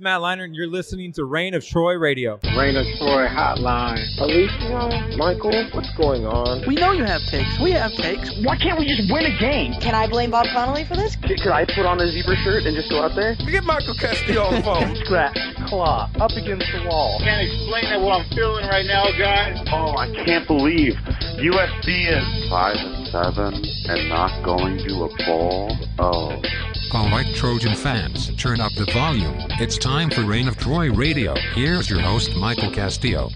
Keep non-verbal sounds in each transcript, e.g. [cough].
This is Matt Leinart, and you're listening to Reign of Troy Radio. Reign of Troy Hotline. Alicia, Michael, what's going on? We know you have takes. We have takes. Why can't we just win a game? Can I blame Bob Connolly for this? Could I put on a zebra shirt and just go out there? Get Michael Castillo on the phone. [laughs] Scratch, claw, up against the wall. Can't explain it what I'm feeling right now, guys. Oh, I can't believe USC is five and seven and not going to a bowl. Oh. All right, Trojan fans, turn up the volume. It's time for Reign of Troy Radio. Here's your host, Michael Castillo.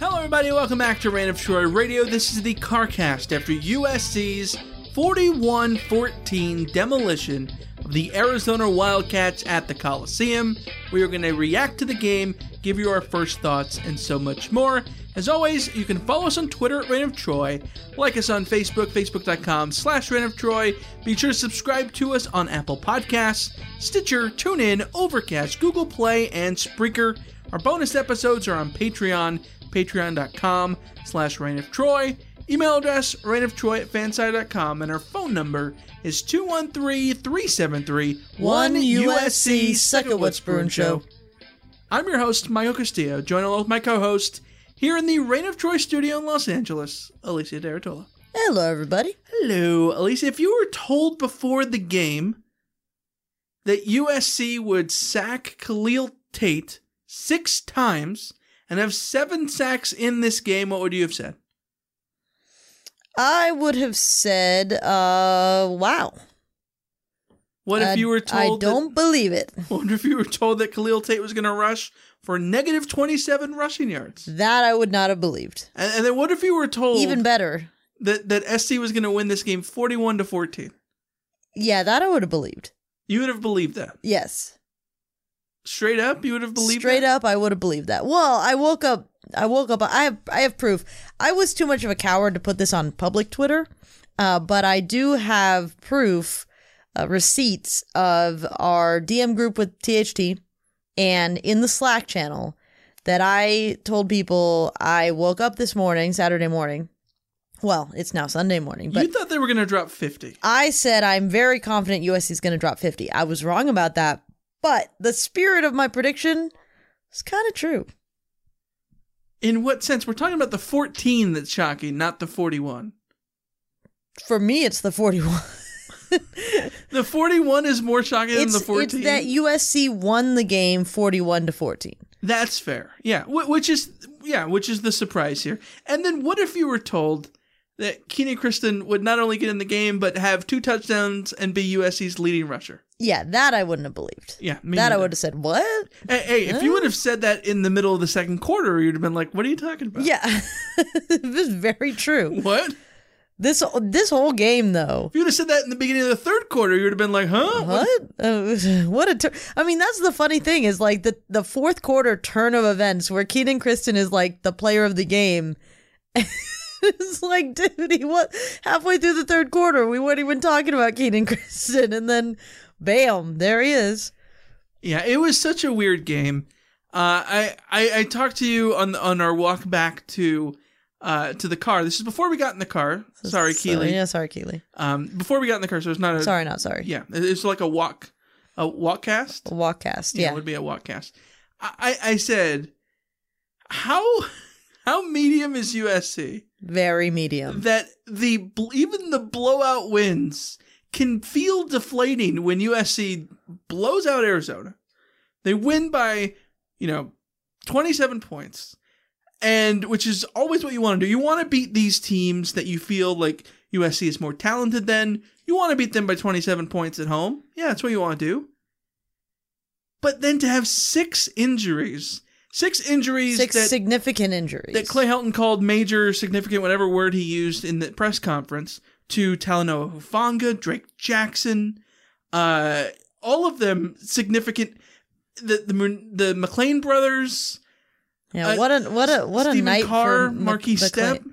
Hello, everybody. Welcome back to Reign of Troy Radio. This is the CarCast after USC's 41 14 demolition the Arizona Wildcats at the Coliseum. We are going to react to the game, give you our first thoughts, and so much more. As always, you can follow us on Twitter at Reign of Troy, like us on Facebook, facebook.com slash Reign of Troy. Be sure to subscribe to us on Apple Podcasts, Stitcher, TuneIn, Overcast, Google Play, and Spreaker. Our bonus episodes are on Patreon, patreon.com slash Reign of Troy. Email address, reignoftroy at fanside.com, and our phone number is 213-373-1USC. Second What's Spoon Show. I'm your host, Michael Castillo, joined along with my co-host, here in the Reign of Troy studio in Los Angeles, Alicia de Artola. Hello, everybody. Hello, Alicia. If you were told before the game that USC would sack Khalil Tate six times and have seven sacks in this game, what would you have said? I would have said, uh, wow. What if I- you were told? I don't believe it. That, [laughs] what if you were told that Khalil Tate was going to rush for negative twenty-seven rushing yards? That I would not have believed. And, and then what if you were told Even better. that that SC was going to win this game forty-one to fourteen? Yeah, that I would have believed. You would have believed that Yes. straight up. You would have believed Straight that? up, I would have believed that. Well, I woke up. I woke up. I have. I have proof. I was too much of a coward to put this on public Twitter, uh, but I do have proof, uh, receipts of our DM group with THT, and in the Slack channel that I told people I woke up this morning, Saturday morning. Well, it's now Sunday morning, but you thought they were going to drop fifty. I said I'm very confident USC is going to drop 50. I was wrong about that, but the spirit of my prediction is kind of true. In what sense? We're talking about the fourteen that's shocking, not the forty-one. For me, it's the 41. [laughs] The forty-one is more shocking It's, than the 14. it's that USC won the game 41 to 14. That's fair. Yeah, which is yeah, which is the surprise here. And then what if you were told that Kenan Christon would not only get in the game but have two touchdowns and be USC's leading rusher? Yeah, that I wouldn't have believed. Yeah, me that I would have said, what? Hey, hey, if you would have said that in the middle of the second quarter, you'd have been like, "What are you talking about?" Yeah, [laughs] this is very true. What? This this whole game, though. If you would have said that in the beginning of the third quarter, you would have been like, "Huh? What? Uh, [laughs] what a turn! I mean, that's the funny thing is like the the fourth quarter turn of events where Kenan Christon is like the player of the game. [laughs] it's like, dude, he what? Halfway through the third quarter, we weren't even talking about Kenan [laughs] Christon, and then bam, there he is. Yeah, it was such a weird game. Uh, I, I I talked to you on on our walk back to uh, to the car. This is before we got in the car. Sorry, Keely. Yeah, sorry, Keely. Um, before we got in the car, so it's not a Sorry, not sorry. Yeah, it's like a walk, a walkcast. A walkcast. Yeah, Yeah. it would be a walkcast. I, I I said, how [laughs] how medium is USC Very medium. that the even the blowout wins can feel deflating when USC blows out Arizona. They win by you know twenty seven points, and which is always what you want to do. You want to beat these teams that you feel like USC is more talented than. You want to beat them by 27 points at home. Yeah, that's what you want to do. But then to have six injuries, six injuries Six that, significant injuries. that Clay Helton called major, significant, whatever word he used in the press conference to Talanoa Hufanga, Drake Jackson, uh, all of them significant. The the the McLean brothers. yeah, uh, what a what a what a Stephen night Carr, for Markese. Stepp.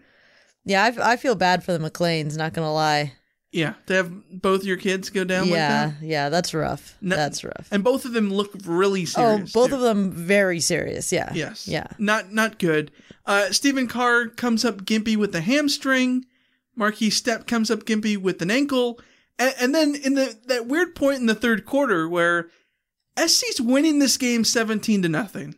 Yeah, I, I feel bad for the McLeans. Not gonna lie. Yeah, to have both your kids go down like yeah, that. yeah, that's rough. No- that's rough. And both of them look really serious. Oh, serious. both too. of them very serious. Yeah. Yes. Yeah. Not not good. Uh, Stephen Carr comes up gimpy with a hamstring. Markese Stepp comes up gimpy with an ankle. And, and then in the that weird point in the third quarter where SC's winning this game 17 to nothing.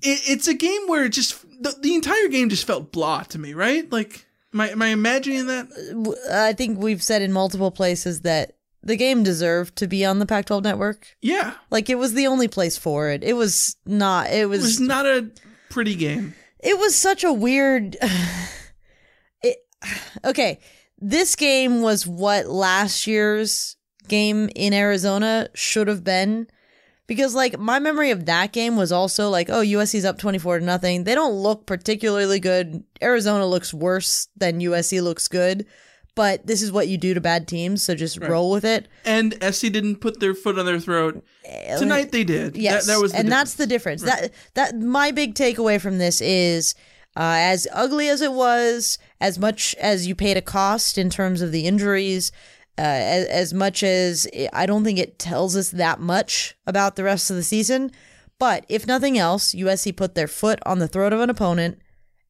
It, it's a game where it just the, the entire game just felt blah to me, right? Like am I, am I imagining that? I think we've said in multiple places that the game deserved to be on the Pac-12 network. Yeah. Like it was the only place for it. It was not. It It was. was not a pretty game. it was such a weird [sighs] it okay this game was what last year's game in arizona should have been because like my memory of that game was also like oh usc's up 24 to nothing they don't look particularly good arizona looks worse than usc looks good but this is what you do to bad teams so just Right. roll with it And SC didn't put their foot on their throat. Tonight they did. Yes, That, that was and difference. that's the difference. That that my big takeaway from this is, uh, as ugly as it was, as much as you paid a cost in terms of the injuries, uh, as, as much as I don't think it tells us that much about the rest of the season. But if nothing else, USC put their foot on the throat of an opponent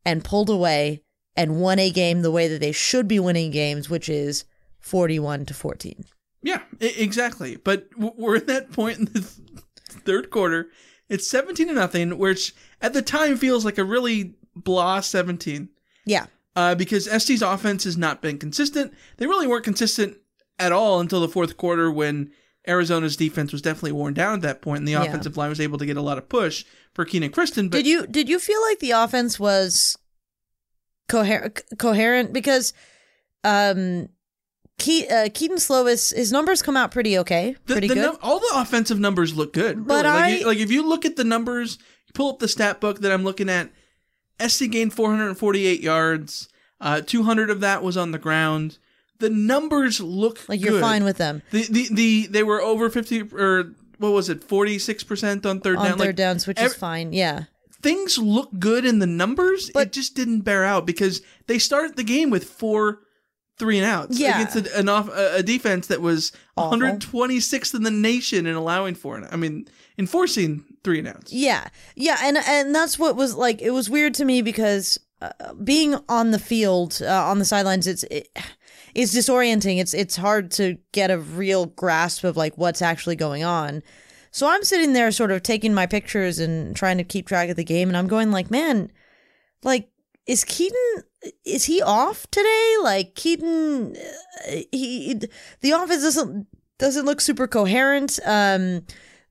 and pulled away and won a game the way that they should be winning games, which is forty-one to fourteen. Yeah, exactly. But we're at that point in the th- third quarter. It's 17 to nothing, which at the time feels like a really blah 17. Yeah. Uh, because SC's offense has not been consistent. They really weren't consistent at all until the fourth quarter when Arizona's defense was definitely worn down at that point, and the Yeah. offensive line was able to get a lot of push for Kenan Christon. But did you did you feel like the offense was coherent coherent because um Ke- uh, Kedon Slovis his numbers come out pretty okay pretty the good num- all the offensive numbers look good. But like, I- you- like if you look at the numbers, pull up the stat book that I'm looking at. SC gained 448 yards. Uh, 200 of that was on the ground. The numbers look like you're good. fine with them the, the the they were over 50 or what was it 46 percent on third on down. third Like, downs which is fine yeah Things look good in the numbers. it just didn't bear out because they started the game with four three and outs Yeah. against a, an off, a, defense that was Awful. 126th in the nation in allowing four and I mean enforcing three and outs. yeah yeah and and that's what was like it was weird to me because uh, being on the field uh, on the sidelines it's it, it's disorienting it's it's hard to get a real grasp of like what's actually going on so i'm sitting there sort of taking my pictures and trying to keep track of the game and i'm going like man like is kedon is he off today like kedon uh, he the offense doesn't doesn't look super coherent um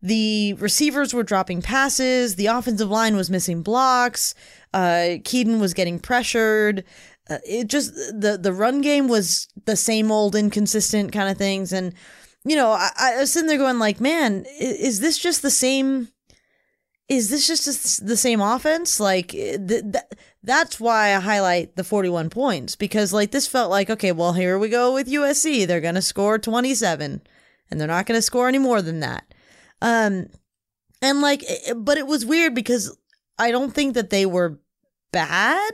the receivers were dropping passes. The offensive line was missing blocks. Uh, Kedon was getting pressured. Uh, it just the the run game was the same old inconsistent kind of things. And you know, I, I was sitting there going like, man, is this just the same? Is this just the same offense? Like th- th- that's why I highlight the 41 points because like this felt like okay, well here we go with USC. They're gonna score 27, and they're not gonna score any more than that. Um, and like, but it was weird because I don't think that they were bad.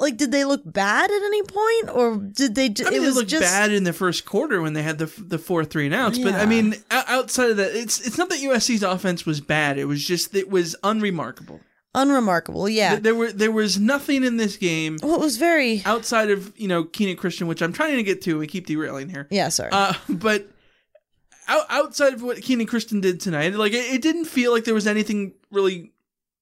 Like did they look bad at any point or did they ju- I mean, it they was looked just bad in the first quarter when they had the the four three and outs. But I mean, outside of that, it's it's not that USC's offense was bad. It was just it was unremarkable. unremarkable. Yeah. Th- There were there was nothing in this game. Well, it was very outside of you know Kenan Christon, which I'm trying to get to. We keep derailing here. Yeah, sorry. Uh, but out, outside of what Kenan Christon did tonight, like it, it didn't feel like there was anything really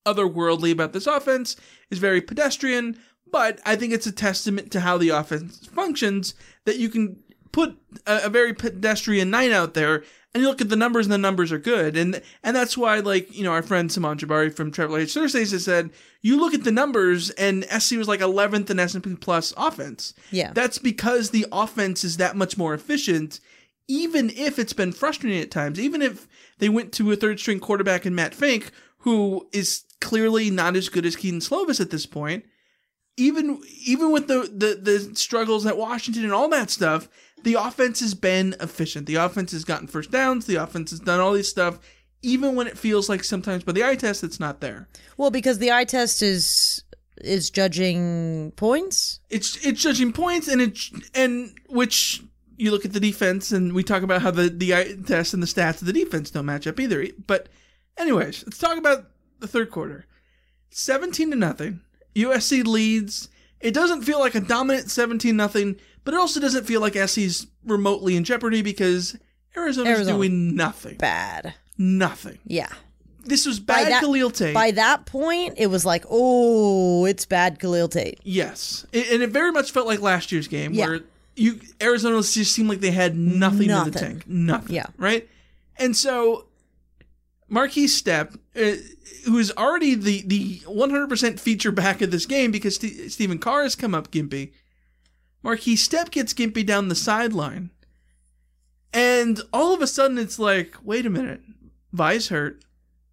otherworldly about this offense. It's very pedestrian, but I think it's a testament to how the offense functions that you can put a, a very pedestrian night out there and you look at the numbers and the numbers are good. And and that's why like, you know, our friend Simon Jabari from Travel H Thursdays has said, you look at the numbers and SC was like 11th in S&P plus offense. Yeah. That's because the offense is that much more efficient even if it's been frustrating at times, even if they went to a third string quarterback in Matt Fink, who is clearly not as good as Kedon Slovis at this point, even even with the, the the struggles at Washington and all that stuff, the offense has been efficient. The offense has gotten first downs. The offense has done all these stuff, even when it feels like sometimes by the eye test it's not there. well because the eye test is is judging points. It's it's judging points and it and which you look at the defense and we talk about how the the eye test and the stats of the defense don't match up either. But anyways, let's talk about the third quarter. 17 to nothing. USC leads. It doesn't feel like a dominant 17 nothing, but it also doesn't feel like SC's remotely in jeopardy because Arizona's Arizona. doing nothing. Bad. Nothing. Yeah. This was By bad that, Khalil Tate. by that point, it was like, oh, it's bad Khalil Tate. Yes, It- and it very much felt like last year's game Yeah. where you Arizona just seemed like they had nothing, in the tank, nothing. Yeah. right. And so Markese Stepp, uh, who is already the the 100% feature back of this game because St- Stephen Carr has come up gimpy. Markese Stepp gets gimpy down the sideline, and all of a sudden it's like, wait a minute, Vi's hurt,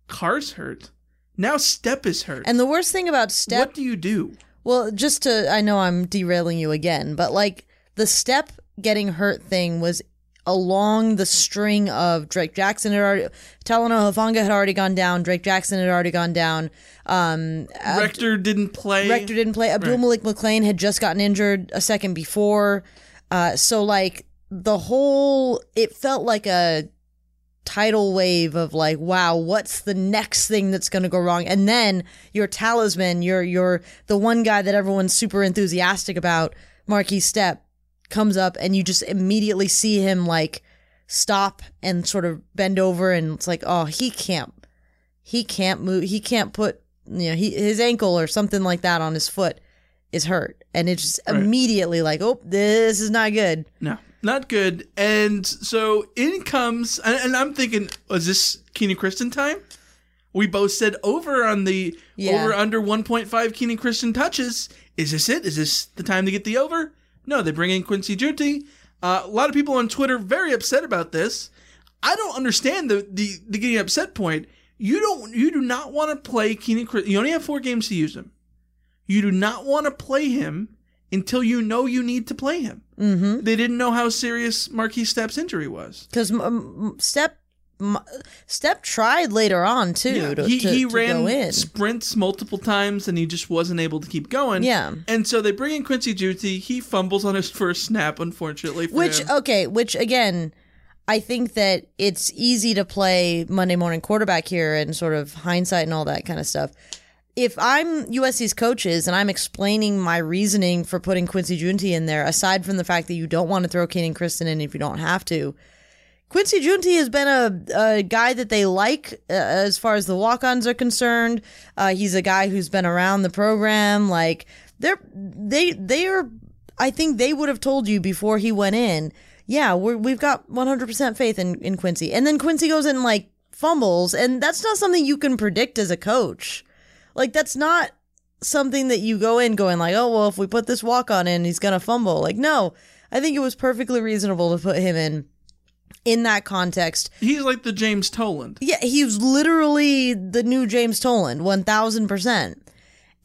Carr's hurt, now Stepp is hurt. And the worst thing about Stepp what do you do? Well, just to, I know I'm derailing you again, but like the step getting hurt thing was along the string of Drake Jackson had already, Hufanga had already gone down, Drake Jackson had already gone down. Um, Ab- Rector didn't play. Rector didn't play. Abdul Right. Malik McLean had just gotten injured a second before. Uh, so like the whole, it felt like a tidal wave of like, wow, what's the next thing that's going to go wrong? And then your talisman, your your the one guy that everyone's super enthusiastic about, Markese Stepp, comes up and you just immediately see him like stop and sort of bend over and it's like, oh, he can't he can't move he can't put you know he, his ankle or something like that on his foot is hurt and it's just Right. immediately like oh this is not good No, not good. And so in comes, and, and I'm thinking, was this Kenan Christon time? We both said over on the Yeah. over under 1.5 Kenan Christon touches. Is this it? Is this the time to get the over? No, they bring in Quincy Jountti. Uh, a lot of people on Twitter very upset about this. I don't understand the the, the getting upset point. You don't you do not want to play Kenan. You only have four games to use him. You do not want to play him until you know you need to play him. mm-hmm They didn't know how serious Markese Stepp's injury was. because um, step step tried later on too Yeah, to, he to, he to ran sprints multiple times and he just wasn't able to keep going. Yeah. And so they bring in Quincy Jountti. He fumbles on his [laughs] first snap, unfortunately. For which him. okay which again i think that it's easy to play monday morning quarterback here and sort of hindsight and all that kind of stuff if i'm usc's coaches and i'm explaining my reasoning for putting quincy junti in there aside from the fact that you don't want to throw kenan christon in if you don't have to Quincy Jountti has been a, a guy that they like uh, as far as the walk-ons are concerned. Uh, he's a guy who's been around the program. Like they're they they are. I think they would have told you before he went in. Yeah, we're, we've got 100% faith in, in Quincy. And then Quincy goes in like fumbles, and that's not something you can predict as a coach. Like that's not something that you go in going like, oh well, if we put this walk on in, he's gonna fumble. Like no, I think it was perfectly reasonable to put him in in that context. He's like the James Toland. Yeah, he was literally the new James Toland, 1000%.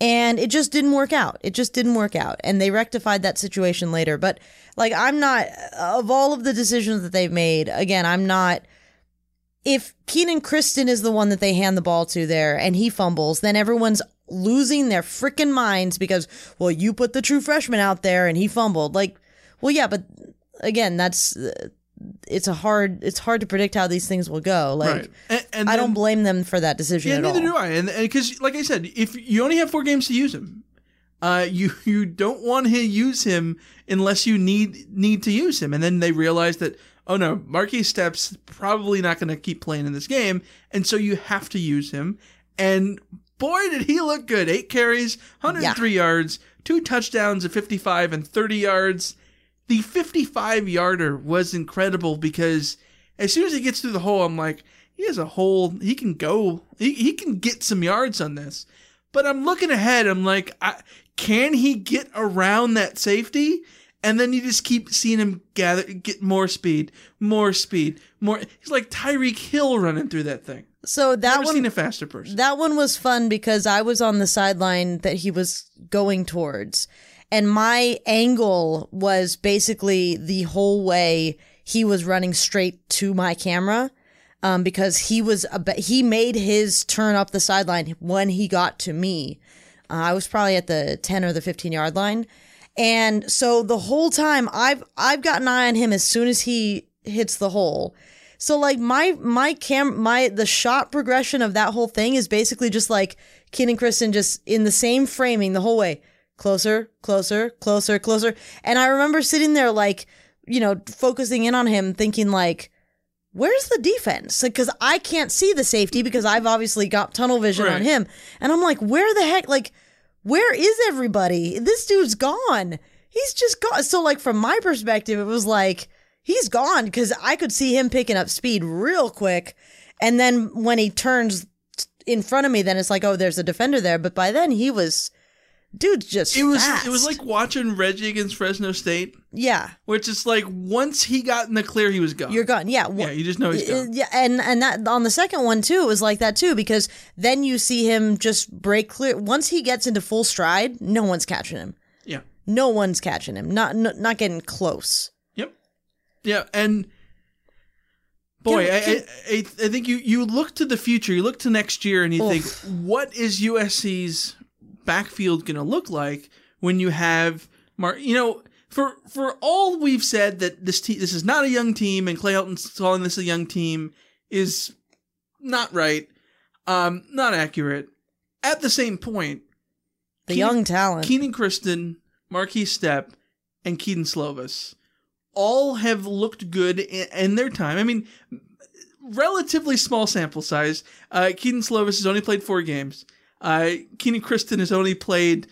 And it just didn't work out. It just didn't work out. And they rectified that situation later. But, like, I'm not, of all of the decisions that they've made, again, I'm not. If Kenan Christon is the one that they hand the ball to there and he fumbles, then everyone's losing their freaking minds because, well, you put the true freshman out there and he fumbled. Like, well, yeah, but again, that's it's a hard it's hard to predict how these things will go. Like, Right. And- and I then- don't blame them for that decision Yeah, at neither all. do I. And because, like I said, if you only have four games to use him, uh, you [laughs] you don't want to use him unless you need need to use him. And then they realize that oh no, Markese Steps probably not going to keep playing in this game, and so you have to use him. And boy, did he look good! Eight carries, 103 yards, two touchdowns at 55 and 30 yards. The 55 yarder was incredible because as soon as he gets through the hole, I'm like, he has a hole. He can go. He, he can get some yards on this. But I'm looking ahead. I'm like, I, can he get around that safety? And then you just keep seeing him gather, get more speed, more speed, more. He's like Tyreek Hill running through that thing. So that Never one, seen a faster person. That one was fun because I was on the sideline that he was going towards. And my angle was basically the whole way he was running straight to my camera. Um, because he was, a, he made his turn up the sideline when he got to me. Uh, I was probably at the 10 or the 15 yard line. And so the whole time I've, I've got an eye on him as soon as he hits the hole. So like my my cam my the shot progression of that whole thing is basically just like Kenan Christon just in the same framing the whole way. Closer, closer, closer, closer. And I remember sitting there like, you know, focusing in on him thinking like Where's the defense? Like, cause I can't see the safety because I've obviously got tunnel vision on him. And I'm like, where the heck? Like, where is everybody? This dude's gone. He's just gone. So, like, from my perspective, it was like, he's gone because I could see him picking up speed real quick. And then when he turns in front of me, then it's like, oh, there's a defender there. But by then he was, dude's just It was fast. it was like watching Reggie against Fresno State, yeah, which is like once he got in the clear, he was gone. you're gone. Yeah, yeah, you just know he's gone. Yeah, and and that on the second one too, it was like that too because then you see him just break clear. Once he gets into full stride, no one's catching him. Yeah. No one's catching him. Not not getting close. Yep. Yeah, and boy, Can- I, can- I, I I think you you look to the future, you look to next year, and you Oof. think, what is USC's backfield going to look like when you have Mar? You know, for for all we've said that this te- this is not a young team, and Clay Helton's calling this a young team is not right, um, not accurate. At the same point, The young talent. Kenan Christon, Markese Stepp, and Kedon Slovis all have looked good in, in their time. I mean, relatively small sample size. Uh, Kedon Slovis has only played four games. Uh, Kenan Christon has only played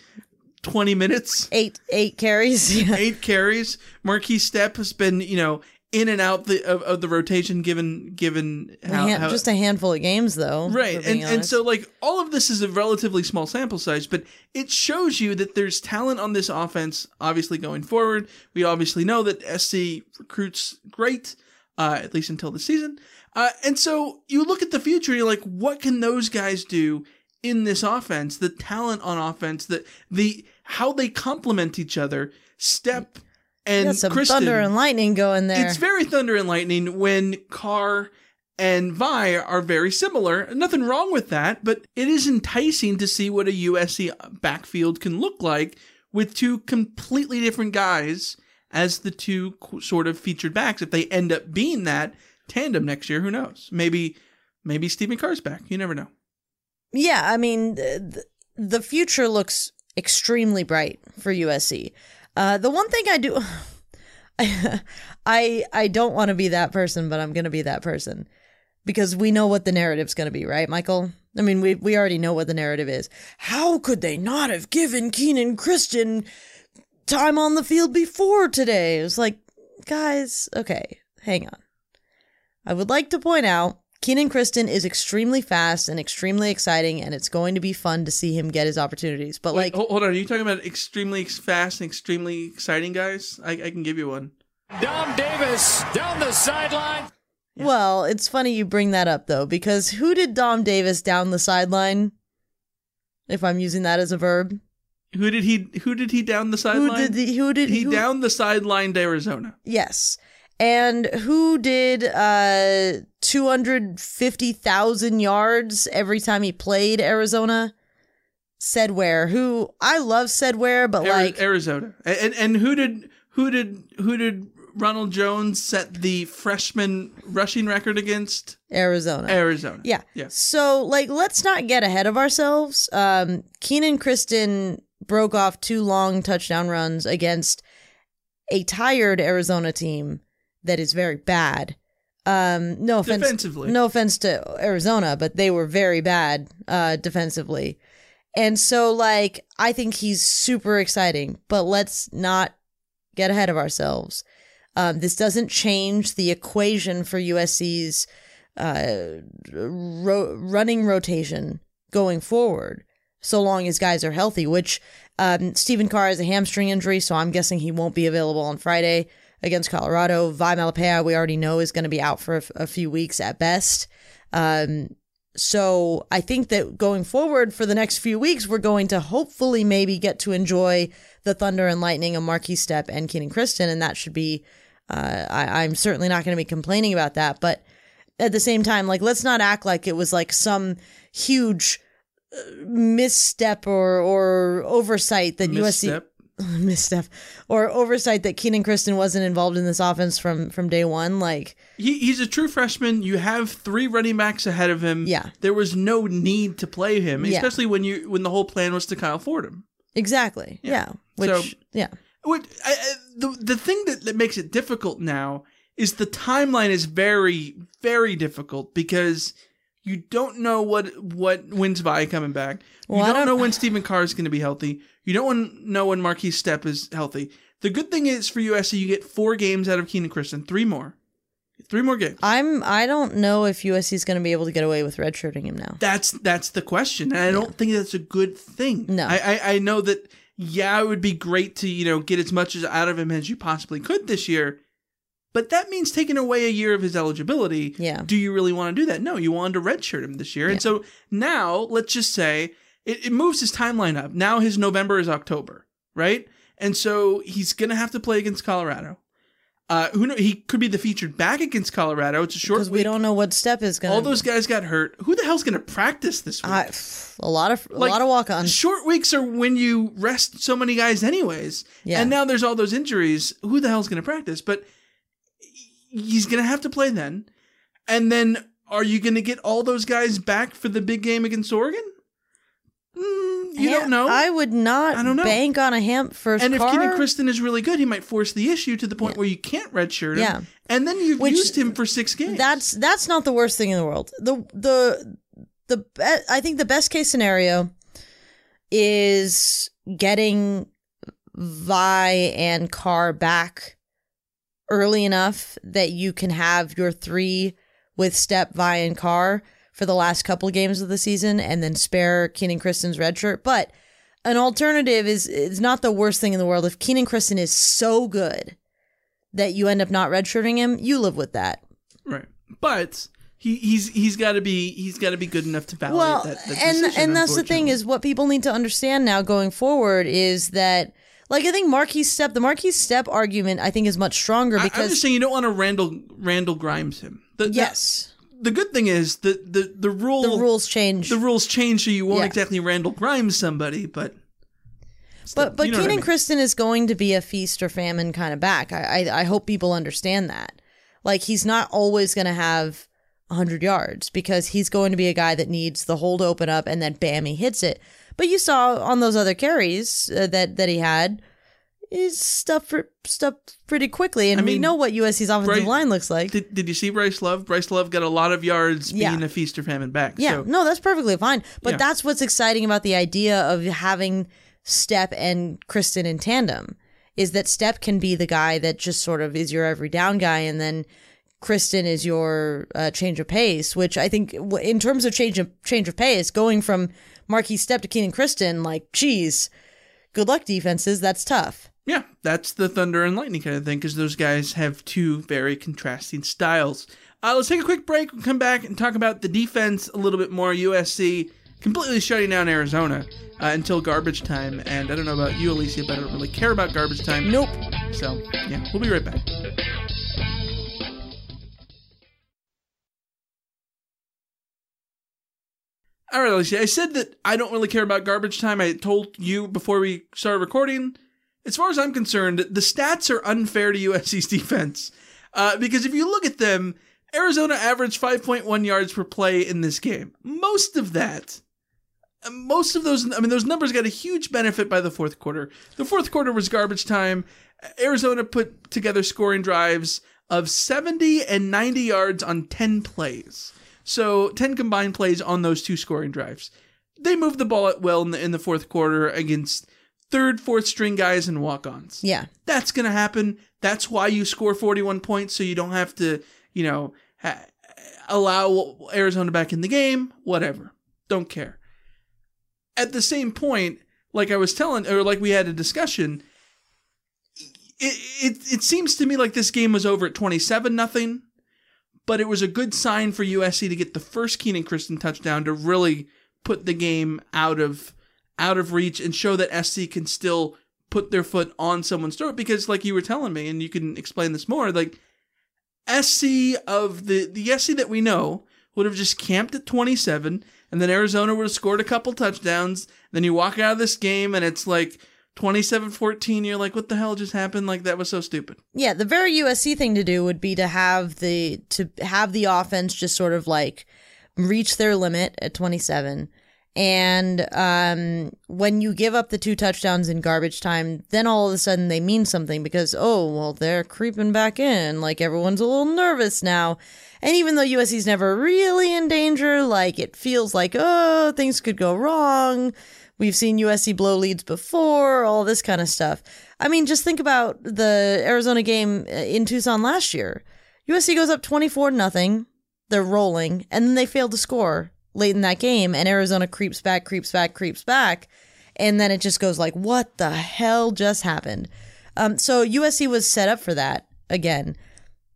20 minutes. Eight eight carries. [laughs] Yeah. Eight carries. Markese Stepp has been, you know, in and out the, of, of the rotation given given A how, hand- how just a handful of games though. Right. for being And and honest. so like all of this is a relatively small sample size, but it shows you that there's talent on this offense obviously going forward. We obviously know that SC recruits great, uh, at least until the season. Uh, and so you look at the future you're like, what can those guys do in this offense? The talent on offense, the the how they complement each other. Stepp and some Christon, thunder and lightning going there. it's very thunder and lightning when Carr and Vi are very similar. Nothing wrong with that, but it is enticing to see what a USC backfield can look like with two completely different guys as the two sort of featured backs. If they end up being that tandem next year, who knows? Maybe maybe Stephen Carr's back. You never know. Yeah, I mean, the, future looks extremely bright for USC. Uh, the one thing I do, [laughs] I I don't want to be that person, but I'm going to be that person because we know what the narrative's going to be, right, Michael? I mean, we we already know what the narrative is. How could they not have given Kenan Christon time on the field before today? It was like, guys, okay, hang on. I would like to point out Kenan Christon is extremely fast and extremely exciting, and it's going to be fun to see him get his opportunities. But Wait, like, hold, hold on. Are you talking about extremely fast and extremely exciting guys? I, I can give you one. Dom Davis down the sideline. well, it's funny you bring that up though, because who did Dom Davis down the sideline? If I'm using that as a verb, Who did he? Who did he down the who sideline? did the, who did he who, down the sideline to Arizona? Yes. And who did uh 250,000 yards every time he played Arizona? Sedware, who I love Sedware, but Ari- like Arizona. And, and and who did who did who did Ronald Jones set the freshman rushing record against? Arizona. Arizona. Yeah. Yeah. So like let's not get ahead of ourselves. Um Kenan Christon broke off two long touchdown runs against a tired Arizona team that is very bad. Um no offense Defensively. No offense to Arizona, but they were very bad uh defensively. And so like I think he's super exciting, but let's not get ahead of ourselves. Um, this doesn't change the equation for USC's uh, ro- running rotation going forward, so long as guys are healthy. Which um, Stephen Carr has a hamstring injury, so I'm guessing he won't be available on Friday against Colorado. Vi Malepeai, we already know, is going to be out for a, few weeks at best. Um, so I think that going forward for the next few weeks, we're going to hopefully maybe get to enjoy the thunder and lightning of Markese Stepp and Kenan Christon, and that should be. Uh, I, I'm certainly not going to be complaining about that, but at the same time, like let's not act like it was like some huge uh, misstep or or oversight that Misstep. USC [laughs] misstep or oversight that Kenan Christon wasn't involved in this offense from from day one. Like He, he's a true freshman. You have three running backs ahead of him. Yeah. There was no need to play him, Yeah. especially when you when the whole plan was to Kyle Fordham. exactly, yeah. Which So- yeah. What I, I, the the thing that, that makes it difficult now is the timeline is very very difficult because you don't know what what when's Vi coming back. Well, you don't, don't- know [laughs] when Stephen Carr is going to be healthy. You don't know when Markese Stepp is healthy. The good thing is for USC, you get four games out of Kenan Christon, three more, three more games. I'm I don't know if USC is going to be able to get away with redshirting him now. That's that's the question, and I don't think that's a good thing. No. I, I I know that. Yeah, it would be great to you know get as much as out of him as you possibly could this year, but that means taking away a year of his eligibility. Yeah. Do you really want to do that? No, you wanted to redshirt him this year, and so now let's just say it, it moves his timeline up. Now his November is October, right? And so he's gonna have to play against Colorado. Uh, who know? He could be the featured back against Colorado. It's a short week. Because we don't know what step is going. To All those guys got hurt. Who the hell's going to practice this week? I, a lot of a Like, lot of walk ons. Short weeks are when you rest so many guys, anyways. Yeah. And now there's all those injuries. Who the hell's going to practice? But he's going to have to play then. And then are you going to get all those guys back for the big game against Oregon? Mm, you don't know. I would not I don't know. bank on a hemp first and if car. Kenan Christon is really good, he might force the issue to the point where you can't redshirt him. Yeah. And then you've Which- used him for six games. That's that's not the worst thing in the world. The the the be- I think the best case scenario is getting Vi and Carr back early enough that you can have your three with Stepp, Vi, and Carr for the last couple games of the season, and then spare Kenan Christon's red shirt. But an alternative is it's not the worst thing in the world. If Kenan Christon is so good that you end up not redshirting him, you live with that. Right. But he, he's he's got to be he's got to be good enough to validate well, that, that and decision, and that's the thing is what people need to understand now going forward is that like I think Markese Stepp the Markese Stepp argument I think is much stronger I, I'm because just saying you don't want to Randall Randall Grimes him. The, the- yes The, good thing is the the the rule the rules change the rules change so you won't Yeah. exactly Randall Grimes somebody, but but but you know what I Kenan mean. Christon is going to be a feast or famine kind of back I I, I hope people understand that like he's not always going to have 100 yards because he's going to be a guy that needs the hole to open up and then bam he hits it but you saw on those other carries uh, that that he had is stuff for stuff pretty quickly and I we mean, know what USC's offensive Bryce- line looks like did, did you see Bryce Love? Bryce Love got a lot of yards Yeah. being a feast or famine back. Yeah, so, no, that's perfectly fine. But Yeah. that's what's exciting about the idea of having Stepp and Christon in tandem is that Stepp can be the guy that just sort of is your every down guy, and then Christon is your uh, change of pace. Which I think, in terms of change of change of pace, going from Markese Stepp to Kenan Christon, like, geez, good luck defenses. That's tough. Yeah, that's the thunder and lightning kind of thing because those guys have two very contrasting styles. Uh, let's take a quick break. We'll come back and talk about the defense a little bit more. USC completely shutting down Arizona uh, until garbage time. And I don't know about you, Alicia, but I don't really care about garbage time. Nope. So, yeah, we'll be right back. Right, Alicia. I said that I don't really care about garbage time. I told you before we started recording. As far as I'm concerned, the stats are unfair to USC's [laughs] defense uh, because if you look at them, Arizona averaged 5.1 yards per play in this game. Most of that, most of those, I mean, those numbers got a huge benefit by the fourth quarter. The fourth quarter was garbage time. Arizona put together scoring drives of 70 and 90 yards on 10 plays. So 10 combined plays on those two scoring drives. They moved the ball at well in the, in the fourth quarter against third, fourth string guys and walk ons. Yeah. That's going to happen. That's why you score 41 points so you don't have to, you know, ha- allow Arizona back in the game, whatever. Don't care. At the same point, like I was telling, or like we had a discussion, it, it, it seems to me like this game was over at 27 nothing, but it was a good sign for USC to get the first Kenan Christon touchdown to really put the game out of out of reach and show that SC can still put their foot on someone's throat. Because like you were telling me and you can explain this more like SC of the the SC that we know would have just camped at 27 and then Arizona would have scored a couple touchdowns then you walk out of this game and it's like 27-14 you're like what the hell just happened like that was so stupid Yeah, the very USC thing to do would be to have the to have the offense just sort of like reach their limit at 27 and um, when you give up the two touchdowns in garbage time, then all of a sudden they mean something because, oh, well, they're creeping back in. Like everyone's a little nervous now. And even though USC's never really in danger, like it feels like, oh, things could go wrong. We've seen USC blow leads before, all this kind of stuff. I mean, just think about the Arizona game uh, in Tucson last year. USC goes up 24 nothing. They're rolling, and then they fail to score late in that game and Arizona creeps back, creeps back, creeps back. And then it just goes like, what the hell just happened? Um, so USC was set up for that again,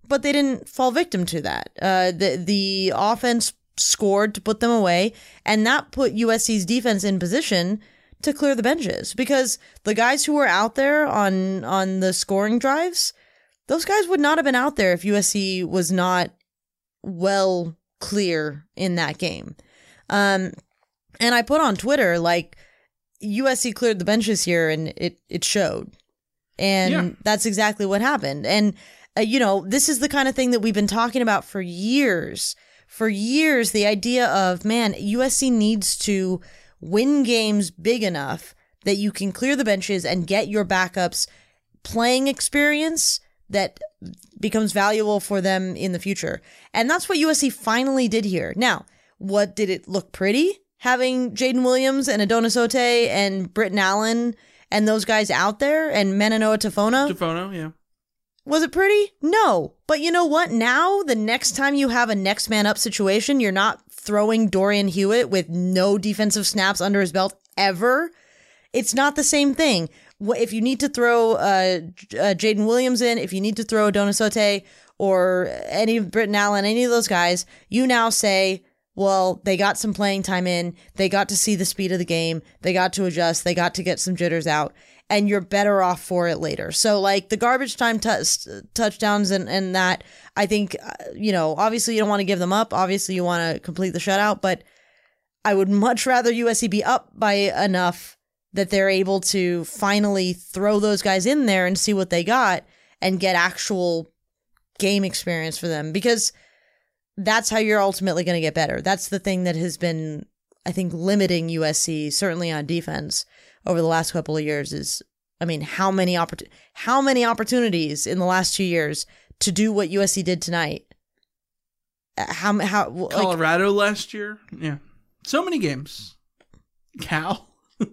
but they didn't fall victim to that. Uh, the, the offense scored to put them away, and that put USC's defense in position to clear the benches because the guys who were out there on on the scoring drives, those guys would not have been out there if USC was not well clear in that game. Um, and I put on Twitter like USC cleared the benches here, and it it showed, and Yeah. that's exactly what happened. And uh, you know, this is the kind of thing that we've been talking about for years. For years, the idea of man, USC needs to win games big enough that you can clear the benches and get your backups playing experience that becomes valuable for them in the future. And that's what USC finally did here. Now, what did it look pretty? Having Jaden Williams and Adonis Otey and Britton Allen and those guys out there and Meninoa Tafona? Jafono, yeah. Was it pretty? No. But you know what? Now, the next time you have a next man up situation, you're not throwing Dorian Hewett with no defensive snaps under his belt ever. It's not the same thing. If you need to throw uh, uh, Jaden Williams in, if you need to throw Adonis Otey or any Britton Allen, any of those guys, you now say, well, they got some playing time in. They got to see the speed of the game. They got to adjust. They got to get some jitters out. And you're better off for it later. So, like the garbage time tou- touchdowns and, and that, I think, uh, you know, obviously you don't want to give them up. Obviously you want to complete the shutout. But I would much rather USC be up by enough that they're able to finally throw those guys in there and see what they got and get actual game experience for them because that's how you're ultimately going to get better. That's the thing that has been, I think, limiting USC certainly on defense over the last couple of years. Is I mean, how many oppor- how many opportunities in the last two years to do what USC did tonight? Uh, How how like, Colorado last year. Yeah. So many games. Cal. [laughs]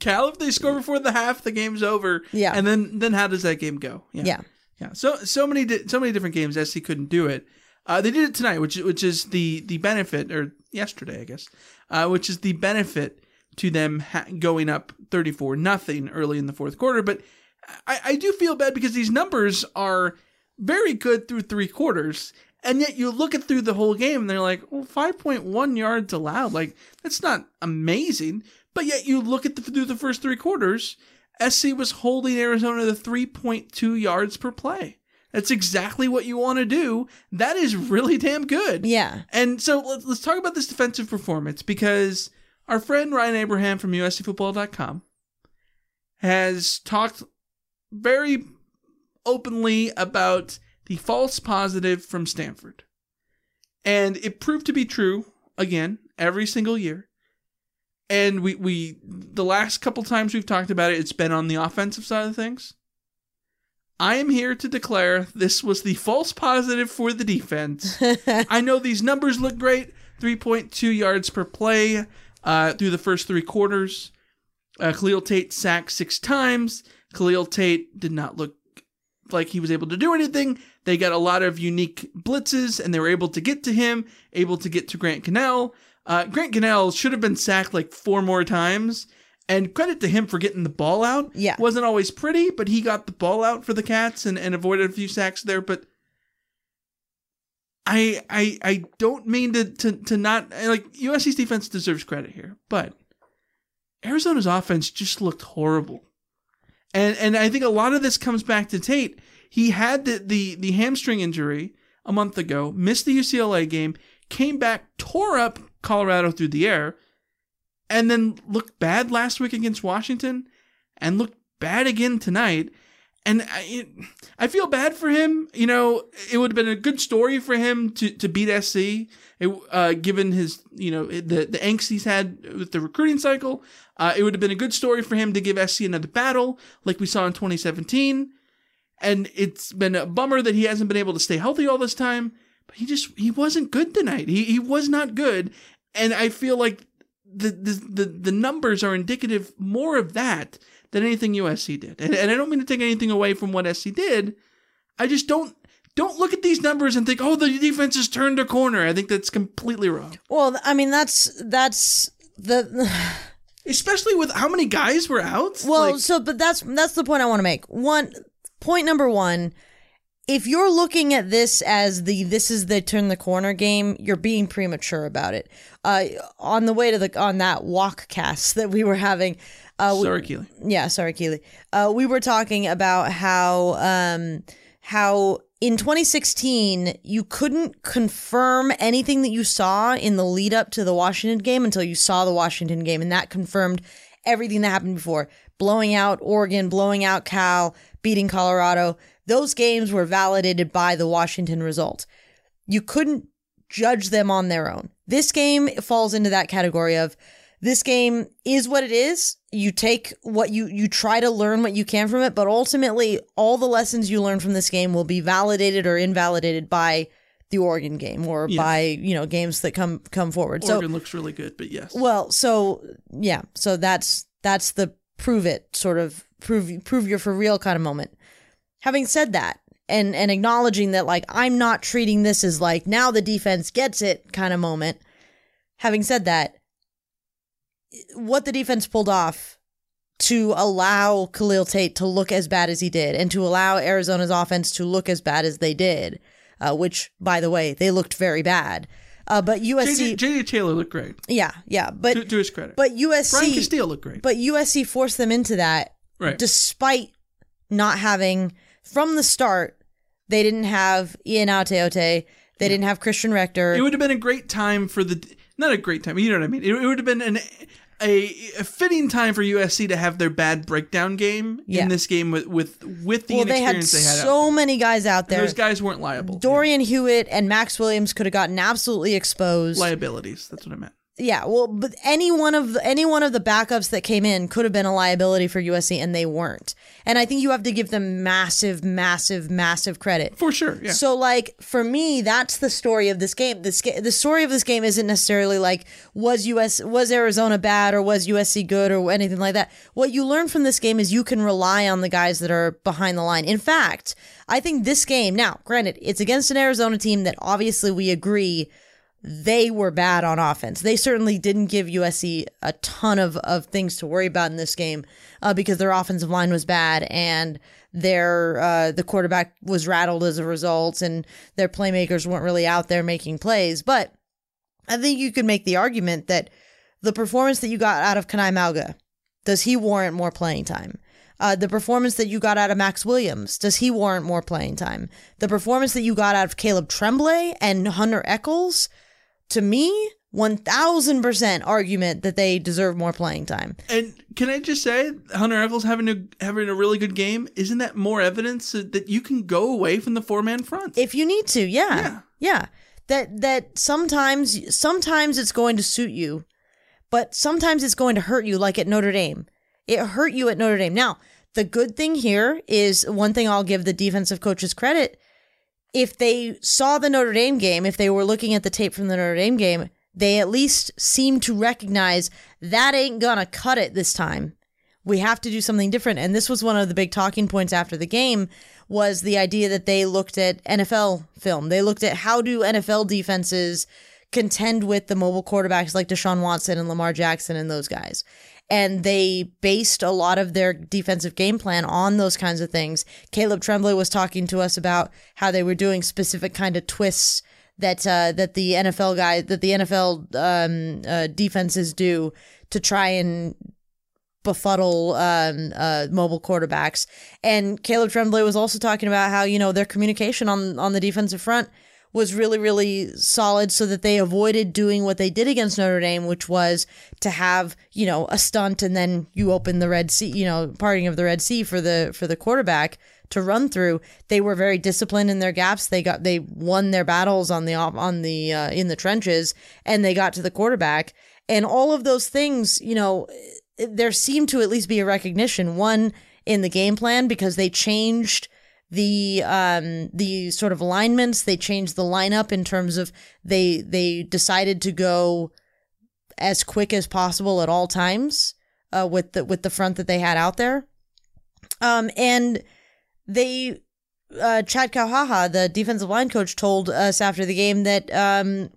Cal, if they score before the half, the game's over. Yeah. And then then how does that game go? Yeah. Yeah. So so many di- so many different games SC couldn't do it. Uh, they did it tonight, which which is the the benefit, or yesterday, I guess, uh, which is the benefit to them ha- going up thirty four nothing early in the fourth quarter. But I, I do feel bad because these numbers are very good through three quarters, and yet you look at through the whole game, and they're like, well, five point one yards allowed. Like that's not amazing, but yet you look at the, through the first three quarters, SC was holding Arizona to three point two yards per play. That's exactly what you want to do. That is really damn good. Yeah. And so let's, let's talk about this defensive performance because our friend Ryan Abraham from USCFootball.com has talked very openly about the false positive from Stanford. And it proved to be true again every single year. And we we the last couple times we've talked about it, it's been on the offensive side of things. I am here to declare this was the false positive for the defense. [laughs] I know these numbers look great 3.2 yards per play uh, through the first three quarters. Uh, Khalil Tate sacked six times. Khalil Tate did not look like he was able to do anything. They got a lot of unique blitzes and they were able to get to him, able to get to Grant Gunnell. Uh, Grant Gunnell should have been sacked like four more times. And credit to him for getting the ball out. Yeah. Wasn't always pretty, but he got the ball out for the Cats and, and avoided a few sacks there. But I I I don't mean to, to to not like USC's defense deserves credit here, but Arizona's offense just looked horrible. And and I think a lot of this comes back to Tate. He had the the, the hamstring injury a month ago, missed the UCLA game, came back, tore up Colorado through the air, and then looked bad last week against Washington and looked bad again tonight. And I, I feel bad for him. You know, it would have been a good story for him to, to beat SC, it, uh, given his, you know, the, the angst he's had with the recruiting cycle. Uh, it would have been a good story for him to give SC another battle, like we saw in 2017. And it's been a bummer that he hasn't been able to stay healthy all this time. But he just he wasn't good tonight. He he was not good, and I feel like the the the, the numbers are indicative more of that than anything USC did. And, and I don't mean to take anything away from what SC did. I just don't don't look at these numbers and think, oh, the defense has turned a corner. I think that's completely wrong. Well, I mean, that's that's the. [sighs] Especially with how many guys were out. Well, Like- so but that's that's the point I want to make. One point number one, if you're looking at this as the this is the turn the corner game, you're being premature about it. Uh, on the way to the on that walk cast that we were having, uh, we- Sorry, Keely. yeah, sorry, Keely. Uh, we were talking about how um, how in 2016 you couldn't confirm anything that you saw in the lead up to the Washington game until you saw the Washington game, and that confirmed everything that happened before. Blowing out Oregon, blowing out Cal, beating Colorado. Those games were validated by the Washington result. You couldn't judge them on their own. This game falls into that category of this game is what it is. You take what you you try to learn what you can from it, but ultimately all the lessons you learn from this game will be validated or invalidated by the Oregon game or Yeah. by, you know, games that come come forward. Oregon so looks really good, but yes. well, so yeah, so that's that's the prove it sort of prove prove you're for real kind of moment. Having said that, and and acknowledging that like I'm not treating this as like now the defense gets it kind of moment. Having said that, what the defense pulled off to allow Khalil Tate to look as bad as he did and to allow Arizona's offense to look as bad as they did, uh, which by the way, they looked very bad. Uh, but USC JJ Taylor looked great. yeah, yeah, but to, to his credit. but USC Brian Casteel looked great. But USC forced them into that, Right. despite not having from the start. They didn't have Ian Ateote. They didn't have Christian Rector. It would have been a great time for the not a great time. You know what I mean? It, it would have been an a, a fitting time for USC to have their bad breakdown game Yeah. in this game with with with the well, they had they had. so many guys out there. there. Those guys weren't liable. Dorian Hewett and Max Williams could have gotten absolutely exposed. Liabilities. That's what I meant. Yeah, well, but any one of any one of the backups that came in could have been a liability for USC, and they weren't. And I think you have to give them massive, massive, massive credit for sure. Yeah. So, like for me, that's the story of this game. This the story of this game isn't necessarily like was US was Arizona bad or was USC good or anything like that. What you learn from this game is you can rely on the guys that are behind the line. In fact, I think this game now, granted, it's against an Arizona team that obviously we agree they were bad on offense. They certainly didn't give USC a ton of, of things to worry about in this game uh, because their offensive line was bad and their uh, the quarterback was rattled as a result and their playmakers weren't really out there making plays. But I think you could make the argument that the performance that you got out of Kanai Mauga does he warrant more playing time? Uh, the performance that you got out of Max Williams, does he warrant more playing time? The performance that you got out of Caleb Tremblay and Hunter Echols, to me, 1000% argument that they deserve more playing time. And can I just say, Hunter Echols having a having a really good game, isn't that more evidence that, you can go away from the four man front if you need to? Yeah, yeah, yeah. That that sometimes sometimes it's going to suit you, but sometimes it's going to hurt you. Like at Notre Dame, it hurt you at Notre Dame. Now the good thing here is one thing I'll give the defensive coaches credit. If they saw the Notre Dame game, if they were looking at the tape from the Notre Dame game, they at least seem to recognize that ain't gonna cut it this time. We have to do something different. And this was one of the big talking points after the game was the idea that they looked at NFL film. They looked at how do NFL defenses contend with the mobile quarterbacks like Deshaun Watson and Lamar Jackson and those guys. And they based a lot of their defensive game plan on those kinds of things. Caleb Tremblay was talking to us about how they were doing specific kind of twists that uh, that the NFL guy that the NFL um, uh, defenses do to try and befuddle um, uh, mobile quarterbacks. And Caleb Tremblay was also talking about how you know their communication on on the defensive front was really really solid, so that they avoided doing what they did against Notre Dame, which was to have you know a stunt and then you open the Red Sea, you know, parting of the Red Sea for the for the quarterback to run through. They were very disciplined in their gaps. They got they won their battles on the on the uh, in the trenches, and they got to the quarterback. And all of those things, you know, there seemed to at least be a recognition. One in the game plan because they changed the um the sort of alignments. They changed the lineup in terms of they they decided to go as quick as possible at all times uh, with the with the front that they had out there. Um and they uh, Chad Kauha'aha'a, the defensive line coach, told us after the game that um,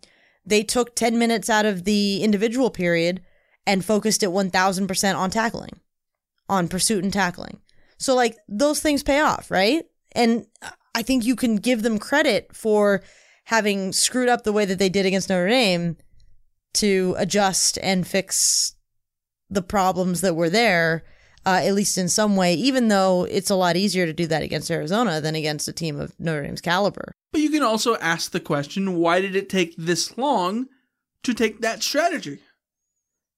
they took 10 minutes out of the individual period and focused it 1000% on tackling, on pursuit and tackling. So, like, those things pay off, right? And I think you can give them credit for having screwed up the way that they did against Notre Dame to adjust and fix the problems that were there uh, at least in some way, even though it's a lot easier to do that against Arizona than against a team of Notre Dame's caliber. But you can also ask the question why did it take this long to take that strategy?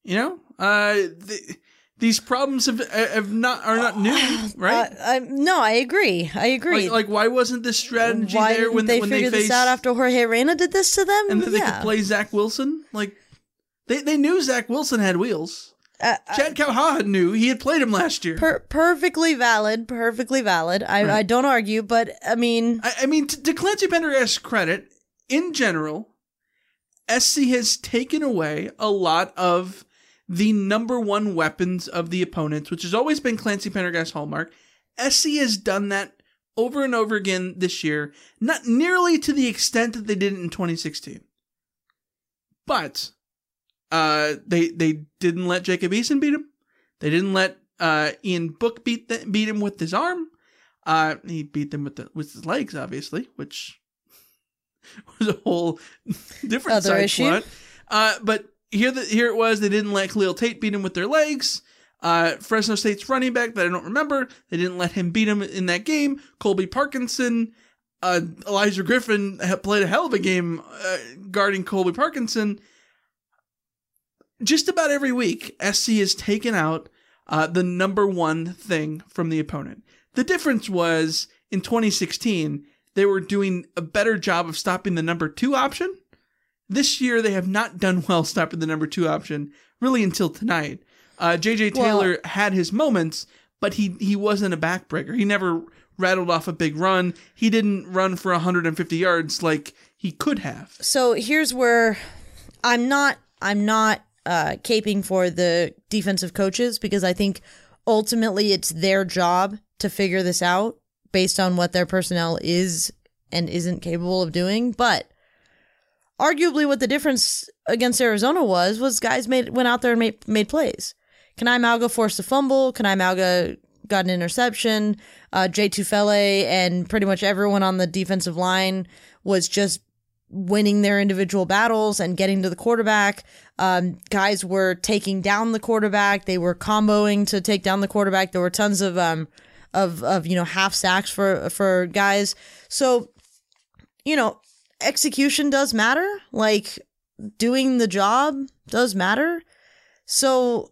You know, uh, the, these problems have have not are not new, [sighs] right? Uh, I, no, I agree. I agree. Like, like why wasn't this strategy why there when they when figured they this out after Jorge Reyna did this to them? and then they could play Zach Wilson? Like they they knew Zach Wilson had wheels. Uh, Chad Kauha'aha'a knew he had played him last year. Per- perfectly valid. Perfectly valid. I, Right. I don't argue, but I mean, I, I mean, to, to Clancy Pendergast's credit, in general, SC has taken away a lot of the number one weapons of the opponents, which has always been Clancy Pendergast's hallmark. SC has done that over and over again this year, not nearly to the extent that they did it in 2016. But uh, they they didn't let Jacob Eason beat him. They didn't let uh, Ian Book beat th- beat him with his arm. Uh, he beat them with the with his legs, obviously, which [laughs] was a whole [laughs] different Other side issue. plot. Uh, but here, the, here it was. They didn't let Khalil Tate beat him with their legs. Uh, Fresno State's running back that I don't remember. They didn't let him beat him in that game. Colby Parkinson, uh, Olaijah Griffin played a hell of a game uh, guarding Colby Parkinson. Just about every week, SC has taken out uh, the number one thing from the opponent. The difference was in 2016, they were doing a better job of stopping the number two option. This year, they have not done well stopping the number two option, really until tonight. Uh, JJ Well- Taylor had his moments, but he, he wasn't a backbreaker. He never rattled off a big run. He didn't run for 150 yards like he could have. so here's where I'm not I'm not uh, caping for the defensive coaches because I think ultimately it's their job to figure this out based on what their personnel is and isn't capable of doing. But arguably, what the difference against Arizona was was guys made went out there and made made plays. Kanai Mauga forced a fumble. Kanai Mauga got an interception. Uh, Jay Tufele and pretty much everyone on the defensive line was just winning their individual battles and getting to the quarterback. Um, guys were taking down the quarterback. They were comboing to take down the quarterback. There were tons of um of of you know half sacks for for guys. So you know execution does matter. Like doing the job does matter. So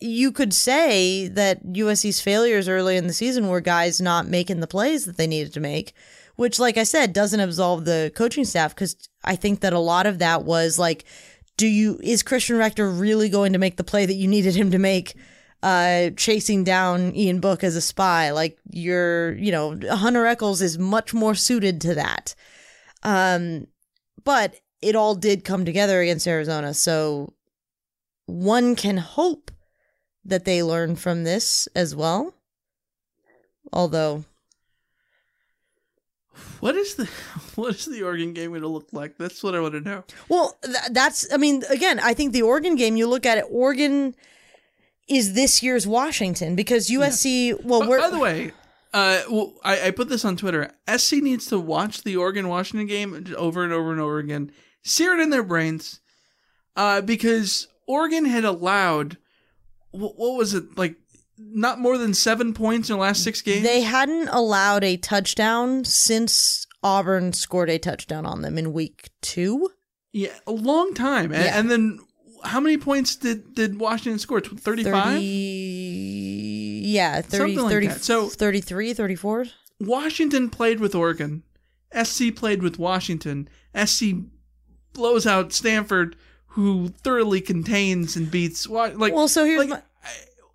you could say that USC's failures early in the season were guys not making the plays that they needed to make, which, like I said, doesn't absolve the coaching staff because I think that a lot of that was like, do you is Christian Rector really going to make the play that you needed him to make? Uh, chasing down Ian Book as a spy, like you're, you know, Hunter Echols is much more suited to that. Um, but it all did come together against Arizona, so one can hope that they learn from this as well. Although, what is the [laughs] what is the Oregon game going to look like? That's what I want to know. Well, th- that's I mean, again, I think the Oregon game. You look at it, Oregon is this year's Washington because USC. Yeah. Well, by, by the way, uh, well, I, I put this on Twitter. SC needs to watch the Oregon Washington game over and over and over again, sear it in their brains, uh, because Oregon had allowed what was it like not more than seven points in the last six games. They hadn't allowed a touchdown since Auburn scored a touchdown on them in week two. Yeah, a long time. And, yeah. and then how many points did, did Washington score? 35? yeah, 30, like 30 so 33, 34. Washington played with Oregon. SC played with Washington. SC blows out Stanford who thoroughly contains and beats like well so here's like, my-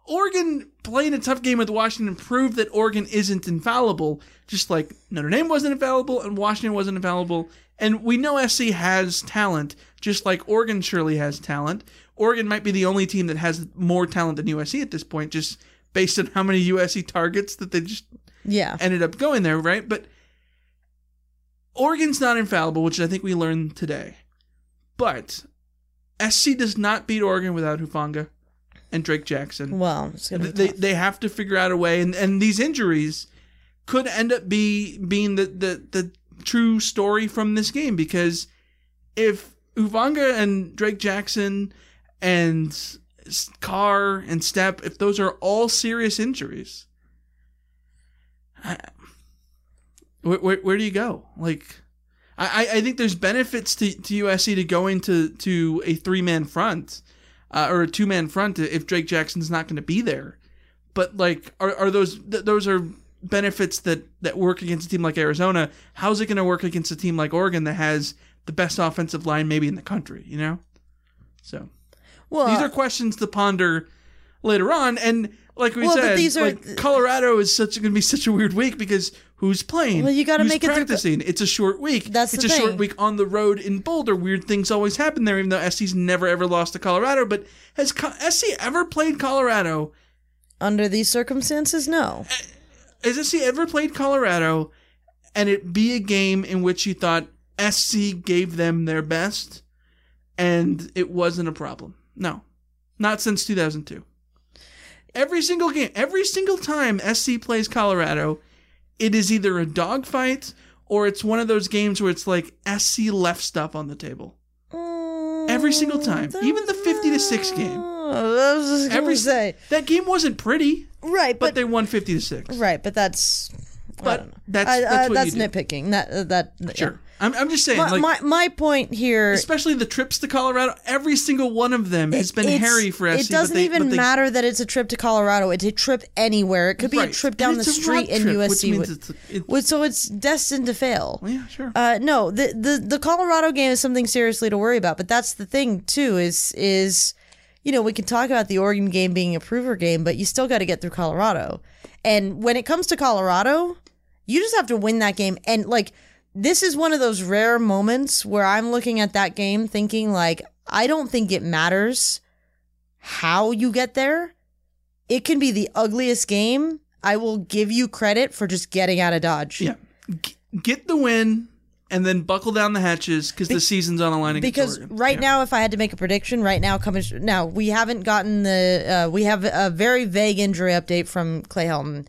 Oregon playing a tough game with Washington proved that Oregon isn't infallible just like Notre Dame wasn't infallible and Washington wasn't infallible and we know SC has talent just like Oregon surely has talent. Oregon might be the only team that has more talent than USC at this point just based on how many USC targets that they just yeah. ended up going there right? But Oregon's not infallible which I think we learned today. But SC does not beat Oregon without Hufanga and Drake Jackson. Well, they they have to figure out a way, and, and these injuries could end up be being the, the the true story from this game because if Hufanga and Drake Jackson and Carr and Stepp, if those are all serious injuries, where, where, where do you go? Like I, I think there's benefits to, to USC to going to, to a three man front uh, or a two man front if Drake Jackson's not going to be there. But like, are, are those th- those are benefits that that work against a team like Arizona? How's it going to work against a team like Oregon that has the best offensive line maybe in the country? You know, so well, these are uh, questions to ponder later on. And like we well, said, these are, like Colorado is such going to be such a weird week because who's playing? Well, you got to make practicing? it practicing. It's a short week. That's it's a thing. short week on the road in Boulder. Weird things always happen there, even though SC's never ever lost to Colorado. But has SC ever played Colorado under these circumstances? No. Eh, Has SC ever played Colorado and it be a game in which you thought SC gave them their best and it wasn't a problem? No, not since 2002. Every single game, every single time SC plays Colorado, it is either a dogfight or it's one of those games where it's like SC left stuff on the table. Oh, every single time, even the 50 to 6 game. I was just Every say that game wasn't pretty, right? But, they won 50 to 6. Right, but that's But that's I- that's I- that's you do. nitpicking. That uh, that Sure. I'm, I'm just saying, My, like, my my point here, especially the trips to Colorado, every single one of them has been it's- hairy for SC. It doesn't but they, even but they, matter that it's a trip to Colorado. It's a trip anywhere. It could be Right. a trip And down the it's a street in trip, which USC. means would- it's a- it- would- so it's destined to fail. Yeah, sure. Uh, no, the, the the Colorado game is something seriously to worry about. But that's the thing too. Is is you know we can talk about the Oregon game being a prover game, but you still got to get through Colorado. And when it comes to Colorado, you just have to win that game. And like this is one of those rare moments where I'm looking at that game thinking like I don't think it matters how you get there. It can be the ugliest game. I will give you credit for just getting out of Dodge. Yeah. G- get the win and then buckle down the hatches because the season's on the line because right Yeah. now if i had to make a prediction right now coming now we haven't gotten the uh, we have a very vague injury update from clay helton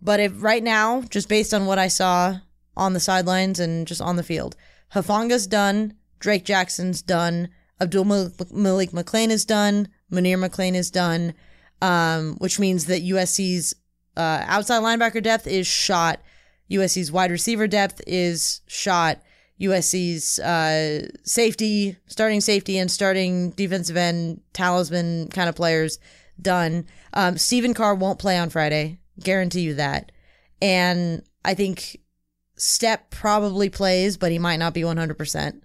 but if right now just based on what i saw on the sidelines and just on the field Hufanga's done. Drake Jackson's done. Abdul Malik McClain is done. Munir McClain is done. Um, which means that USC's uh, outside linebacker depth is shot. USC's wide receiver depth is shot. USC's uh, safety, starting safety, and starting defensive end talisman kind of players done. Um, Stephen Carr won't play on Friday. Guarantee you that. And I think Stepp probably plays, but he might not be 100%.